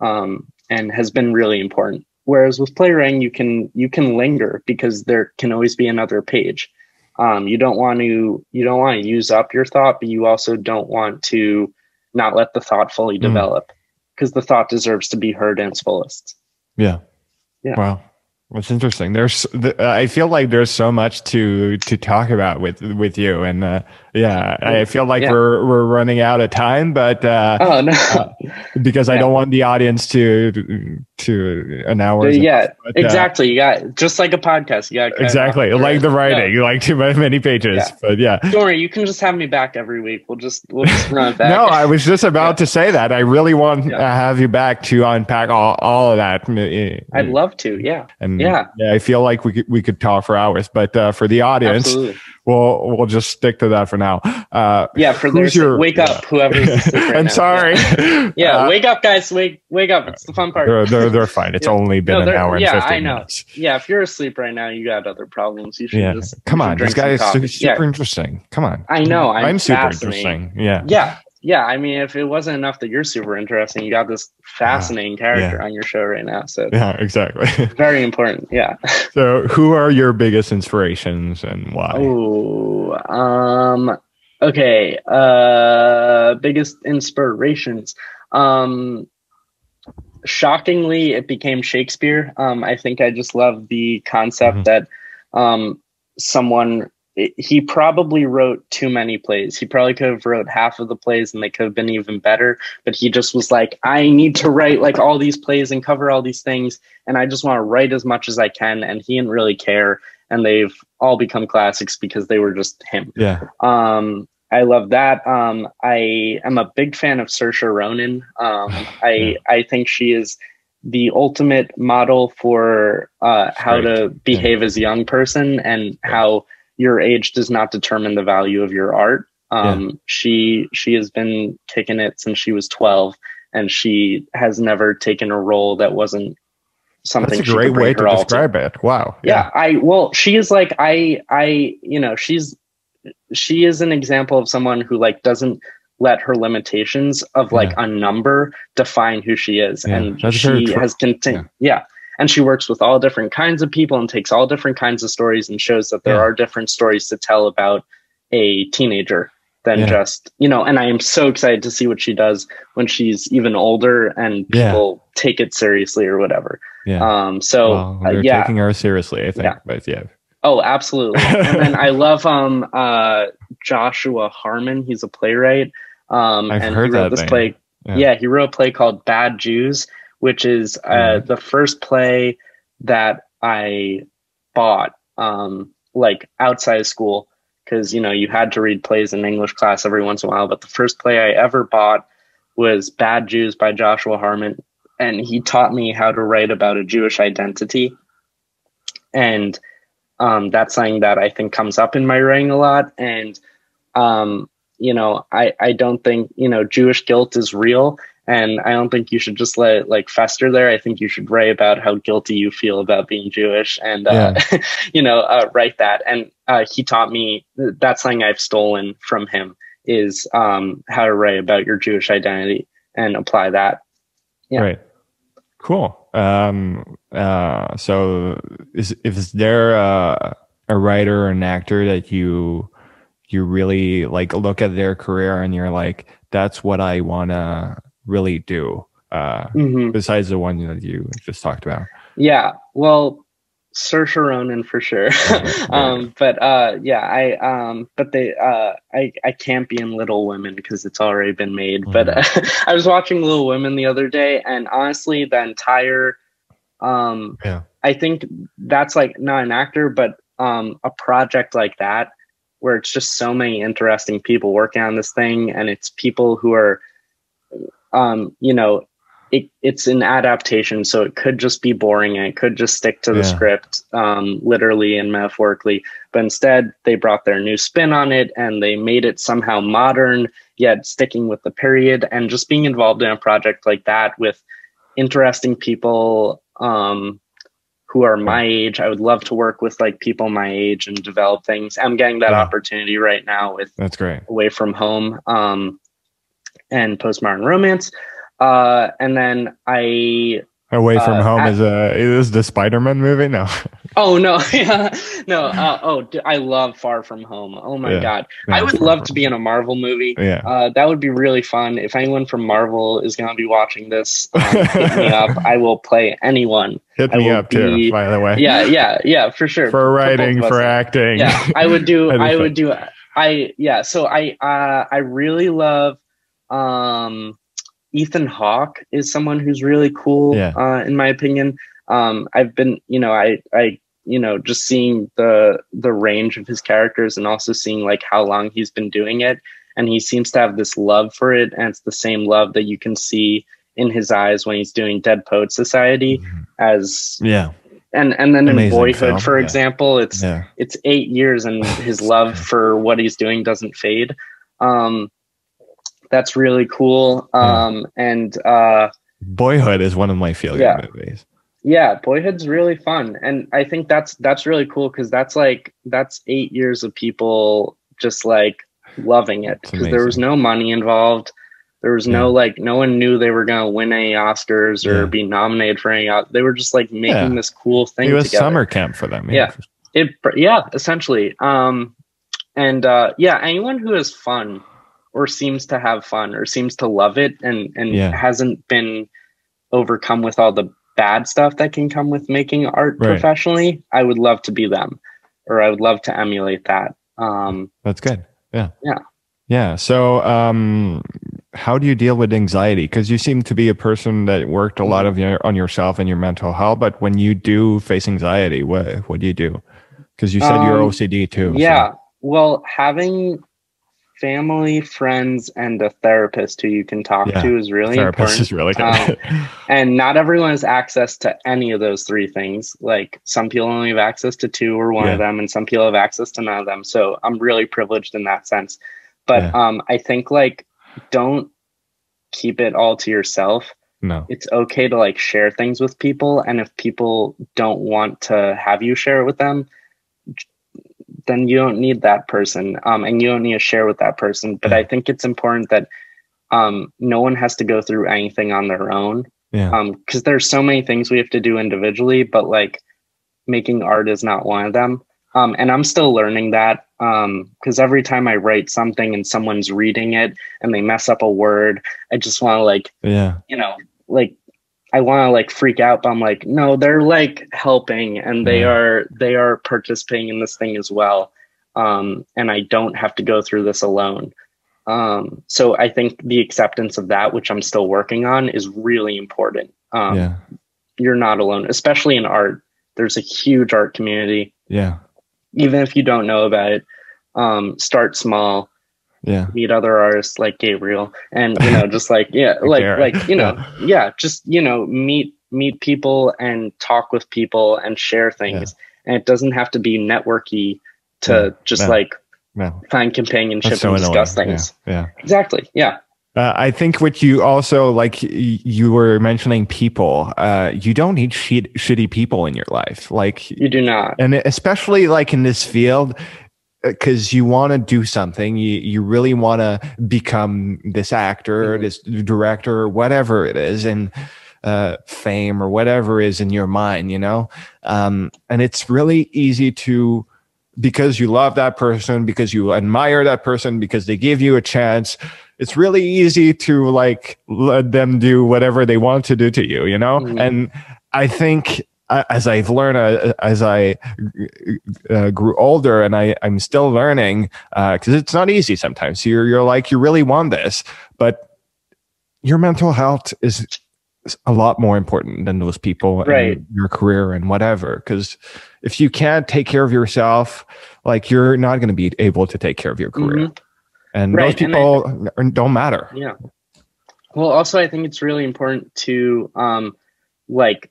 Speaker 2: um, and has been really important. Whereas with playwriting, you can you can linger because there can always be another page. Um, you don't want to you don't want to use up your thought, but you also don't want to not let the thought fully
Speaker 1: Mm.
Speaker 2: develop because the thought deserves to be heard in its fullest.
Speaker 1: Yeah.
Speaker 2: Yeah.
Speaker 1: Wow. That's interesting. There's, I feel like there's so much to to talk about with with you, and uh, yeah, I feel like
Speaker 2: Yeah.
Speaker 1: we're we're running out of time, but uh,
Speaker 2: Oh no!
Speaker 1: because I
Speaker 2: Yeah.
Speaker 1: don't want the audience to to an hour.
Speaker 2: yeah,
Speaker 1: enough, but, uh,
Speaker 2: exactly. You got just like a podcast. You got cut it
Speaker 1: exactly. Like the *laughs* writing, you like too many pages,
Speaker 2: Yeah.
Speaker 1: but yeah.
Speaker 2: Don't worry, you can just have me back every week. We'll just we'll just run it back.
Speaker 1: No, I was just *laughs* about to say that. I really want
Speaker 2: Yeah.
Speaker 1: to have you back to unpack all, all of that.
Speaker 2: I'd love to. Yeah,
Speaker 1: and
Speaker 2: yeah.
Speaker 1: yeah, I feel like we could, we could talk for hours, but uh, for the audience,
Speaker 2: absolutely.
Speaker 1: We'll we'll just stick to that for now. Uh,
Speaker 2: Yeah, for sake,
Speaker 1: your-
Speaker 2: wake up, whoever's *laughs* asleep right
Speaker 1: I'm
Speaker 2: now.
Speaker 1: sorry.
Speaker 2: Yeah, Yeah,
Speaker 1: Uh,
Speaker 2: wake up, guys. Wake wake up. It's the fun part.
Speaker 1: they're, they're they're fine. It's
Speaker 2: Yeah.
Speaker 1: only been
Speaker 2: No,
Speaker 1: an hour and
Speaker 2: yeah,
Speaker 1: 15
Speaker 2: I know.
Speaker 1: minutes.
Speaker 2: Yeah, if you're asleep right now, you got other problems. You should
Speaker 1: Yeah,
Speaker 2: just
Speaker 1: come on. This guy is super
Speaker 2: Yeah,
Speaker 1: interesting. Come on.
Speaker 2: I know. I'm,
Speaker 1: super interesting. Yeah.
Speaker 2: Yeah, yeah. I mean, if it wasn't enough that you're super interesting, you got this fascinating character
Speaker 1: Yeah.
Speaker 2: on your show right now. So
Speaker 1: Yeah, exactly. *laughs*
Speaker 2: very important. Yeah.
Speaker 1: so, who are your biggest inspirations and why?
Speaker 2: Oh, um, okay. Uh, biggest inspirations. Um, shockingly, it became Shakespeare. Um, I think I just love the concept
Speaker 1: Mhm.
Speaker 2: that um, someone he probably wrote too many plays. He probably could have wrote half of the plays and they could have been even better. But he just was like, I need to write like all these plays and cover all these things, and I just want to write as much as I can. And he didn't really care, and they've all become classics because they were just him.
Speaker 1: Yeah.
Speaker 2: Um, I love that. Um, I am a big fan of Saoirse Ronan. Um, *sighs* I I think she is the ultimate model for uh, how
Speaker 1: Right.
Speaker 2: to behave as a young person and how your age does not determine the value of your art. Um, She she has been kicking it since she was twelve, and she has never taken a role that wasn't something.
Speaker 1: That's a great way to
Speaker 2: all to
Speaker 1: describe it. Wow.
Speaker 2: yeah i well she is like i i you know she's she is an example of someone who like doesn't let her limitations of like a number define who she is
Speaker 1: Yeah,
Speaker 2: and
Speaker 1: that's
Speaker 2: she has continued yeah. And she works with all different kinds of people and takes all different kinds of stories and shows that there
Speaker 1: Yeah.
Speaker 2: are different stories to tell about a teenager than
Speaker 1: Yeah.
Speaker 2: just you know and i am so excited to see what she does when she's even older and
Speaker 1: Yeah.
Speaker 2: people take it seriously or whatever
Speaker 1: Yeah.
Speaker 2: um so
Speaker 1: well,
Speaker 2: uh, yeah
Speaker 1: taking her seriously, I think.
Speaker 2: Yeah.
Speaker 1: But yeah.
Speaker 2: Oh, absolutely. *laughs* and then I love um uh Joshua Harmon. He's a playwright. Um
Speaker 1: I've
Speaker 2: and
Speaker 1: heard
Speaker 2: he wrote
Speaker 1: that
Speaker 2: this
Speaker 1: name.
Speaker 2: play.
Speaker 1: Yeah.
Speaker 2: Yeah. he wrote a play called Bad Jews, which is uh
Speaker 1: Mhm.
Speaker 2: the first play that I bought um like outside of school because you know you had to read plays in English class every once in a while, but the first play I ever bought was Bad Jews by Joshua Harmon and he taught me how to write about a Jewish identity. And um, that's something that I think comes up in my writing a lot. And, um, you know, I, I don't think, you know, Jewish guilt is real. And I don't think you should just let it like fester there. I think you should write about how guilty you feel about being Jewish and, uh, *laughs* you know, uh, write that. And uh, he taught me that's something I've stolen from him is um, how to write about your Jewish identity and apply that. Yeah.
Speaker 1: Right. Cool. Um, uh, so is, is there a, a writer or an actor that you, you really like look at their career and you're like, that's what I want to really do. Uh,
Speaker 2: Mhm.
Speaker 1: besides the one that you just talked about.
Speaker 2: Yeah, well, Saoirse Ronan for sure. *laughs* Um, but uh, yeah, I um, but they uh, I I can't be in Little Women because it's already been made. But
Speaker 1: Mm-hmm.
Speaker 2: uh, *laughs* I was watching Little Women the other day, and honestly, the entire um,
Speaker 1: Yeah.
Speaker 2: I think that's like not an actor, but um, a project like that where it's just so many interesting people working on this thing, and it's people who are, um, you know, it, it's an adaptation, so it could just be boring and it could just stick to the
Speaker 1: Yeah.
Speaker 2: script, um, literally and metaphorically. But instead, they brought their new spin on it and they made it somehow modern, yet sticking with the period. And just being involved in a project like that with interesting people um, who are my age, I would love to work with like people my age and develop things. I'm getting that
Speaker 1: Yeah.
Speaker 2: opportunity right now with
Speaker 1: That's great.
Speaker 2: away from home um, and postmodern romance. Uh, and then I
Speaker 1: Away from
Speaker 2: Uh,
Speaker 1: home
Speaker 2: I-
Speaker 1: is a is the Spider-Man movie? No. *laughs*
Speaker 2: oh no yeah *laughs* no uh, oh I love Far From Home. Oh my
Speaker 1: Yeah.
Speaker 2: god,
Speaker 1: Yeah,
Speaker 2: I would love
Speaker 1: From
Speaker 2: to be in a Marvel movie.
Speaker 1: Yeah.
Speaker 2: Uh, that would be really fun. If anyone from Marvel is going to be watching this, *laughs* um, hit me up. I will play anyone.
Speaker 1: Hit
Speaker 2: I
Speaker 1: me up too, by the way.
Speaker 2: Yeah, yeah, yeah, for sure.
Speaker 1: For writing,
Speaker 2: us.
Speaker 1: for acting.
Speaker 2: yeah i would do i would do i yeah so i uh i really love um ethan hawke is someone who's really cool
Speaker 1: Yeah.
Speaker 2: uh in my opinion um i've been you know i i you know just seeing the the range of his characters and also seeing like how long he's been doing it and he seems to have this love for it and it's the same love that you can see in his eyes when he's doing dead poet society as
Speaker 1: Yeah.
Speaker 2: and and then in boyhood
Speaker 1: film,
Speaker 2: for
Speaker 1: yeah.
Speaker 2: example it's
Speaker 1: Yeah.
Speaker 2: it's eight years and his love *laughs* for what he's doing doesn't fade um that's really cool um and uh
Speaker 1: Boyhood is one of my good
Speaker 2: Yeah.
Speaker 1: movies.
Speaker 2: yeah boyhood's really fun and i think that's that's really cool because that's like that's eight years of people just like loving it because there was no money involved there was no like no one knew they were going to win any oscars or
Speaker 1: Yeah.
Speaker 2: be nominated for any they were just like making
Speaker 1: Yeah.
Speaker 2: this cool thing
Speaker 1: It was
Speaker 2: together.
Speaker 1: summer camp for them.
Speaker 2: Yeah. it yeah essentially um and uh yeah anyone who has fun or seems to have fun or seems to love it and and
Speaker 1: Yeah.
Speaker 2: hasn't been overcome with all the bad stuff that can come with making art
Speaker 1: Right.
Speaker 2: professionally, I would love to be them, or I would love to emulate that. Um,
Speaker 1: That's good. Yeah.
Speaker 2: Yeah.
Speaker 1: Yeah. So, um, how do you deal with anxiety? Because you seem to be a person that worked a lot of your, on yourself and your mental health. But when you do face anxiety, what what do you do? Because you said you're
Speaker 2: Um,
Speaker 1: OCD too. so-
Speaker 2: yeah. Well, having family, friends, and a therapist who you can talk
Speaker 1: Yeah.
Speaker 2: to is really
Speaker 1: therapist
Speaker 2: important.
Speaker 1: is really
Speaker 2: Um,
Speaker 1: good.
Speaker 2: and not everyone has access to any of those three things like some people only have access to two or one
Speaker 1: Yeah.
Speaker 2: of them and some people have access to none of them so i'm really privileged in that sense but
Speaker 1: Yeah.
Speaker 2: um i think like don't keep it all to yourself
Speaker 1: no.
Speaker 2: it's okay to like share things with people and if people don't want to have you share it with them then you don't need that person um, and you don't need to share with that person but
Speaker 1: Yeah.
Speaker 2: i think it's important that um, no one has to go through anything on their own
Speaker 1: Yeah.
Speaker 2: um because there's so many things we have to do individually but like making art is not one of them um and i'm still learning that um because every time i write something and someone's reading it and they mess up a word i just want to like
Speaker 1: yeah.
Speaker 2: you know like i want to like freak out but i'm like no they're like helping and they are they are participating in this thing as well um and i don't have to go through this alone. Um so i think the acceptance of that which i'm still working on is really important. Um
Speaker 1: yeah.
Speaker 2: you're not alone especially in art. There's a huge art community.
Speaker 1: Yeah.
Speaker 2: even if you don't know about it um start small
Speaker 1: Yeah.
Speaker 2: meet other artists like Gabriel and you know just like yeah *laughs* like like you know yeah just you know meet meet people and talk with people and share things and it doesn't have to be networky to
Speaker 1: Yeah.
Speaker 2: just like find companionship
Speaker 1: so
Speaker 2: and
Speaker 1: annoying.
Speaker 2: discuss things
Speaker 1: Yeah. yeah.
Speaker 2: exactly yeah
Speaker 1: Uh, I think what you also like, you were mentioning people. Uh, you don't need shit, shitty people in your life. Like,
Speaker 2: you do not
Speaker 1: and especially like in this field, because you want to do something, you you really want to become this actor,
Speaker 2: Mhm.
Speaker 1: this director, whatever it is, and uh, fame or whatever is in your mind, you know. Um, and it's really easy to because you love that person, because you admire that person, because they give you a chance. It's really easy to like let them do whatever they want to do to you, you know?
Speaker 2: Mhm.
Speaker 1: And I think uh, as I've learned, uh, as I uh, grew older and I, I'm still learning, because it's not easy sometimes. You're, you're like, you really want this, but your mental health is a lot more important than those people
Speaker 2: Right.
Speaker 1: and your career and whatever. Because if you can't take care of yourself, like you're not going to be able to take care of your career.
Speaker 2: Mhm.
Speaker 1: And
Speaker 2: Right,
Speaker 1: those
Speaker 2: and I-
Speaker 1: people don't matter.
Speaker 2: Yeah. Well, also, I think it's really important to um, like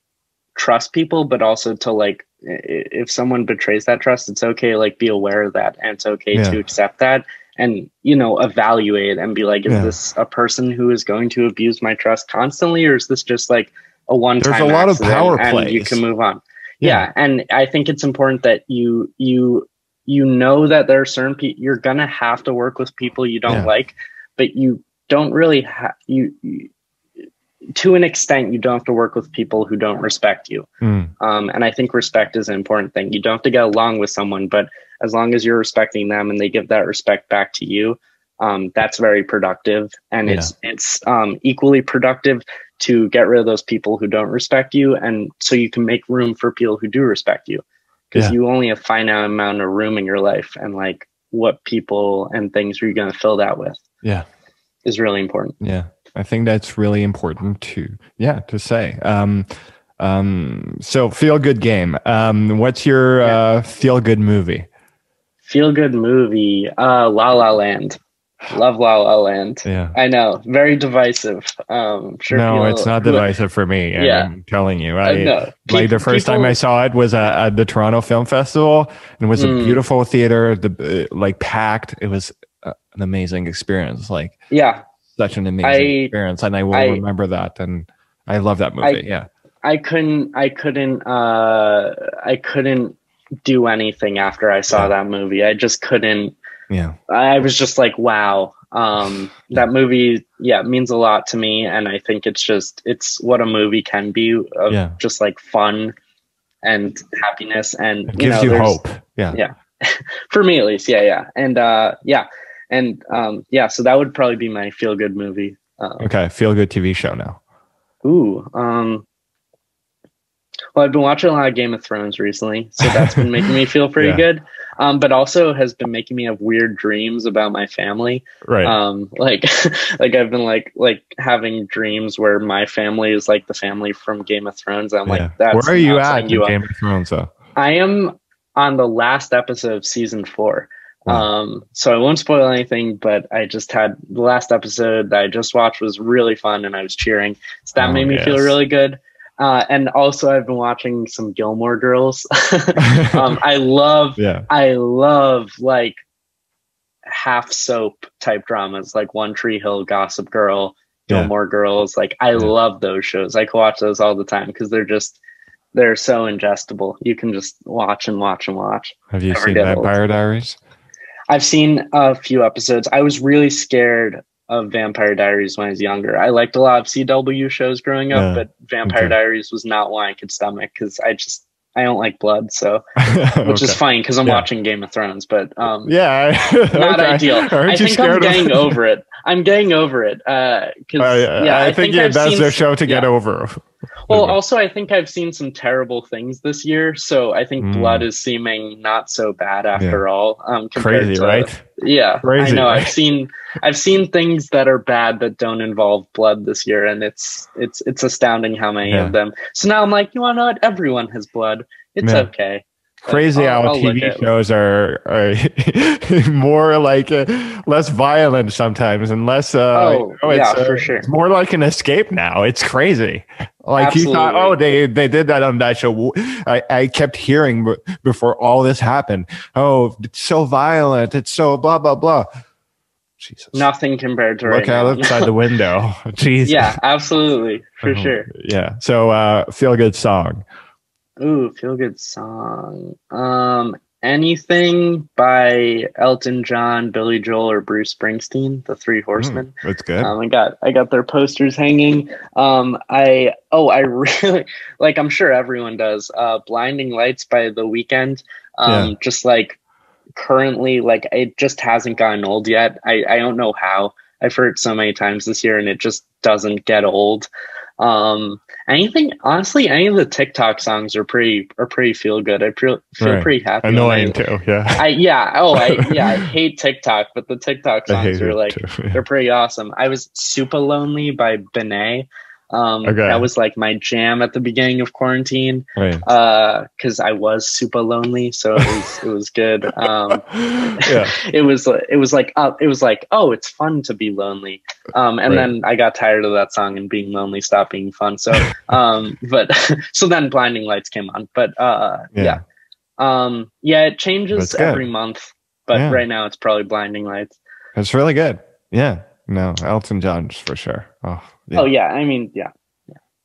Speaker 2: trust people, but also to like if someone betrays that trust, it's okay. Like be aware of that, and it's okay
Speaker 1: Yeah.
Speaker 2: to accept that, and you know, evaluate and be like, is
Speaker 1: Yeah.
Speaker 2: this a person who is going to abuse my trust constantly, or is this just like a one time?
Speaker 1: There's a lot of power
Speaker 2: and you can move on.
Speaker 1: Yeah.
Speaker 2: yeah and i think it's important that you you you know that there are certain people you're gonna have to work with people you don't like but you don't really have you, you to an extent you don't have to work with people who don't respect you.
Speaker 1: Mm,
Speaker 2: um, and i think respect is an important thing. You don't have to get along with someone but as long as you're respecting them and they give that respect back to you um, that's very productive. And
Speaker 1: Yeah.
Speaker 2: it's it's um, equally productive to get rid of those people who don't respect you and so you can make room for people who do respect you. Because
Speaker 1: Yeah.
Speaker 2: you only have a finite amount of room in your life and like what people and things are you going to fill that with
Speaker 1: yeah.
Speaker 2: is really important.
Speaker 1: Yeah, I think that's really important to yeah to say. Um, um, so feel good game. Um, what's your uh, feel good movie?
Speaker 2: feel good movie uh la la land love la la land
Speaker 1: Yeah.
Speaker 2: i know very divisive um sure
Speaker 1: no,
Speaker 2: people-
Speaker 1: it's not divisive for me. and
Speaker 2: Yeah.
Speaker 1: I'm telling you.
Speaker 2: uh,
Speaker 1: I,
Speaker 2: no.
Speaker 1: like the first time I saw it was at, at the Toronto Film Festival, and it was a
Speaker 2: Mm.
Speaker 1: beautiful theater, the uh, like packed. It was uh, an amazing experience. Like
Speaker 2: yeah
Speaker 1: such an amazing
Speaker 2: I-
Speaker 1: experience, and I will
Speaker 2: I-
Speaker 1: remember that. And I love that movie.
Speaker 2: I-
Speaker 1: yeah.
Speaker 2: I couldn't I couldn't uh I couldn't do anything after I saw
Speaker 1: Yeah.
Speaker 2: that movie. I just couldn't
Speaker 1: Yeah.
Speaker 2: I was just like wow. Um *laughs* that movie yeah means a lot to me and I think it's just it's what a movie can be of
Speaker 1: Yeah.
Speaker 2: just like fun and happiness and
Speaker 1: It
Speaker 2: you
Speaker 1: gives
Speaker 2: know,
Speaker 1: you hope. Yeah.
Speaker 2: Yeah. *laughs* for me at least yeah yeah and uh yeah and um yeah so that would probably be my feel good movie um,
Speaker 1: Okay. Feel good TV show now.
Speaker 2: Ooh, um, well, I've been watching a lot of Game of Thrones recently, so that's been making me *laughs* feel pretty
Speaker 1: Yeah.
Speaker 2: good. Um, but also has been making me have weird dreams about my family.
Speaker 1: Right.
Speaker 2: Um, like, *laughs* like I've been like like having dreams where my family is like the family from Game of Thrones. I'm
Speaker 1: Yeah.
Speaker 2: like, that's
Speaker 1: Where are you at
Speaker 2: you.
Speaker 1: Game of Thrones? Though?
Speaker 2: I am on the last episode of season four. Um, so I won't spoil anything, but I just had the last episode that I just watched was really fun and I was cheering. So that
Speaker 1: Oh,
Speaker 2: made me feel really good. Uh, and also I've been watching some Gilmore Girls. *laughs* um, I love, *laughs*
Speaker 1: yeah.
Speaker 2: I love like half soap type dramas like One Tree Hill, Gossip Girl,
Speaker 1: Yeah.
Speaker 2: Gilmore Girls. Like I love those shows. I can watch those all the time because they're just they're so ingestible. You can just watch and watch and watch.
Speaker 1: Have you
Speaker 2: Never
Speaker 1: seen
Speaker 2: get old.
Speaker 1: Vampire Diaries?
Speaker 2: I've seen a few episodes. I was really scared of Vampire Diaries when I was younger. I liked a lot of CW shows growing up,
Speaker 1: Yeah.
Speaker 2: but Vampire
Speaker 1: Okay.
Speaker 2: Diaries was not one I could stomach because I just I don't like blood. So *laughs* which is fine because I'm
Speaker 1: Yeah.
Speaker 2: watching Game of Thrones, but um,
Speaker 1: Yeah. *laughs*
Speaker 2: not
Speaker 1: Okay.
Speaker 2: ideal. I
Speaker 1: you
Speaker 2: think I'm
Speaker 1: scared of-
Speaker 2: getting over it. I'm getting over it because
Speaker 1: I,
Speaker 2: yeah,
Speaker 1: I, think, yeah,
Speaker 2: I've
Speaker 1: that's their show to get over.
Speaker 2: Well, also I think I've seen some terrible things this year, so I think
Speaker 1: Mm.
Speaker 2: blood is seeming not so bad after all. Um,
Speaker 1: Crazy,
Speaker 2: to-
Speaker 1: right?
Speaker 2: Yeah,
Speaker 1: Crazy,
Speaker 2: I know.
Speaker 1: right?
Speaker 2: I've seen I've seen things that are bad that don't involve blood this year, and it's it's it's astounding how many
Speaker 1: Yeah.
Speaker 2: of them. So now I'm like, you know what? Everyone has blood. It's
Speaker 1: Yeah.
Speaker 2: okay.
Speaker 1: Crazy
Speaker 2: I'll-
Speaker 1: how
Speaker 2: I'll
Speaker 1: TV shows are, are *laughs* more like uh, less violent sometimes and less. Uh,
Speaker 2: Oh,
Speaker 1: you know,
Speaker 2: yeah,
Speaker 1: uh,
Speaker 2: for sure.
Speaker 1: It's more like an escape now. It's crazy. Like you thought, oh, they they did that on that show. I, I kept hearing b- before all this happened. Oh, it's so violent. It's so blah blah blah. Jesus.
Speaker 2: Nothing compared to right
Speaker 1: Look out
Speaker 2: now.
Speaker 1: outside the window. *laughs* Jesus.
Speaker 2: yeah, absolutely, for
Speaker 1: Oh,
Speaker 2: sure.
Speaker 1: Yeah. So uh feel good song.
Speaker 2: Ooh, feel good song. Um, anything by Elton John, Billy Joel, or Bruce Springsteen, the Three Horsemen.
Speaker 1: Mm, that's good.
Speaker 2: Um, I got I got their posters hanging. Um, I oh I *laughs* really like I'm sure everyone does. Uh, Blinding Lights by The Weeknd. Um,
Speaker 1: Yeah.
Speaker 2: just like currently like it just hasn't gotten old yet. I I don't know how. I've heard so many times this year and it just doesn't get old. Um, anything honestly, any of the TikTok songs are pretty are pretty feel good. I feel feel
Speaker 1: Right.
Speaker 2: pretty happy.
Speaker 1: Annoying
Speaker 2: I,
Speaker 1: too. Yeah.
Speaker 2: I yeah oh I *laughs* yeah I hate TikTok, but the TikTok songs are like
Speaker 1: too.
Speaker 2: they're pretty awesome. I was Supalonely by Benee. Um,
Speaker 1: Okay.
Speaker 2: That was like my jam at the beginning of quarantine
Speaker 1: Right.
Speaker 2: because I was super lonely, so it was *laughs* it was good. Um,
Speaker 1: yeah. *laughs*
Speaker 2: it was it was like uh, it was like oh it's fun to be lonely, um, and
Speaker 1: Right.
Speaker 2: then I got tired of that song and being lonely stopped being fun. So *laughs* um, but so then Blinding Lights came on, but uh,
Speaker 1: Yeah.
Speaker 2: yeah. Um, yeah, it changes every month, but
Speaker 1: Yeah.
Speaker 2: right now it's probably Blinding Lights.
Speaker 1: It's really good. Yeah. No, Elton John for sure. Oh, yeah.
Speaker 2: Oh yeah, I mean yeah.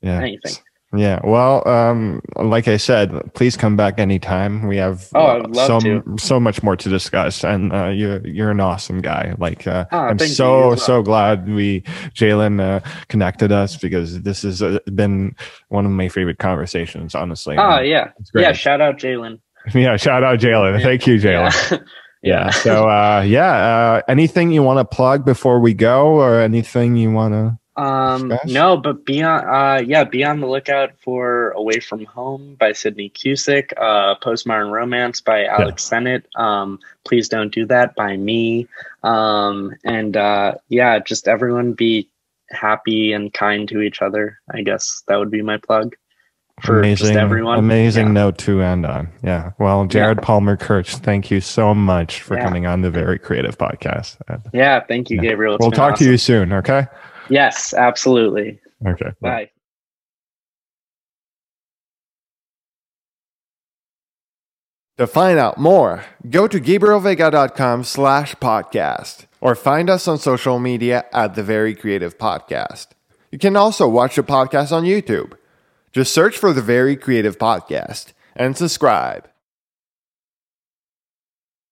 Speaker 1: yeah.
Speaker 2: anything.
Speaker 1: Yeah. Well, um, like I said, please come back anytime. We have
Speaker 2: Oh,
Speaker 1: uh, so
Speaker 2: to.
Speaker 1: so much more to discuss, and uh, you're you're an awesome guy. Like uh,
Speaker 2: Ah,
Speaker 1: I'm so
Speaker 2: well.
Speaker 1: so glad we Jalen uh, connected us because this has uh, been one of my favorite conversations. Honestly.
Speaker 2: Oh yeah, yeah. Shout out Jalen. *laughs*
Speaker 1: yeah. Shout out Jalen.
Speaker 2: Yeah.
Speaker 1: Thank you, Jalen. *laughs*
Speaker 2: Yeah.
Speaker 1: Yeah. So uh, yeah. Uh, anything you want to plug before we go, or anything you want to?
Speaker 2: Um, no, but be on, uh, yeah, be on the lookout for "Away from Home" by Sydney Cusick, uh, "Postmodern Romance" by Alex Sennett. Um, "Please Don't Do That" by me. Um, and uh, yeah, just everyone be happy and kind to each other. I guess that would be my plug for
Speaker 1: amazing,
Speaker 2: just everyone.
Speaker 1: amazing
Speaker 2: Yeah.
Speaker 1: note to end on. Yeah. Well, Jared Palmer Kirsch, thank you so much for
Speaker 2: Yeah.
Speaker 1: coming on the Very Creative Podcast.
Speaker 2: Yeah, thank you,
Speaker 1: Yeah.
Speaker 2: Gabriel. It's
Speaker 1: we'll talk to you soon. Okay.
Speaker 2: Yes, absolutely.
Speaker 1: Okay.
Speaker 2: Bye.
Speaker 4: To find out more, go to gabrielveiga.com slash podcast or find us on social media at The Very Creative Podcast. You can also watch the podcast on YouTube. Just search for The Very Creative Podcast and subscribe.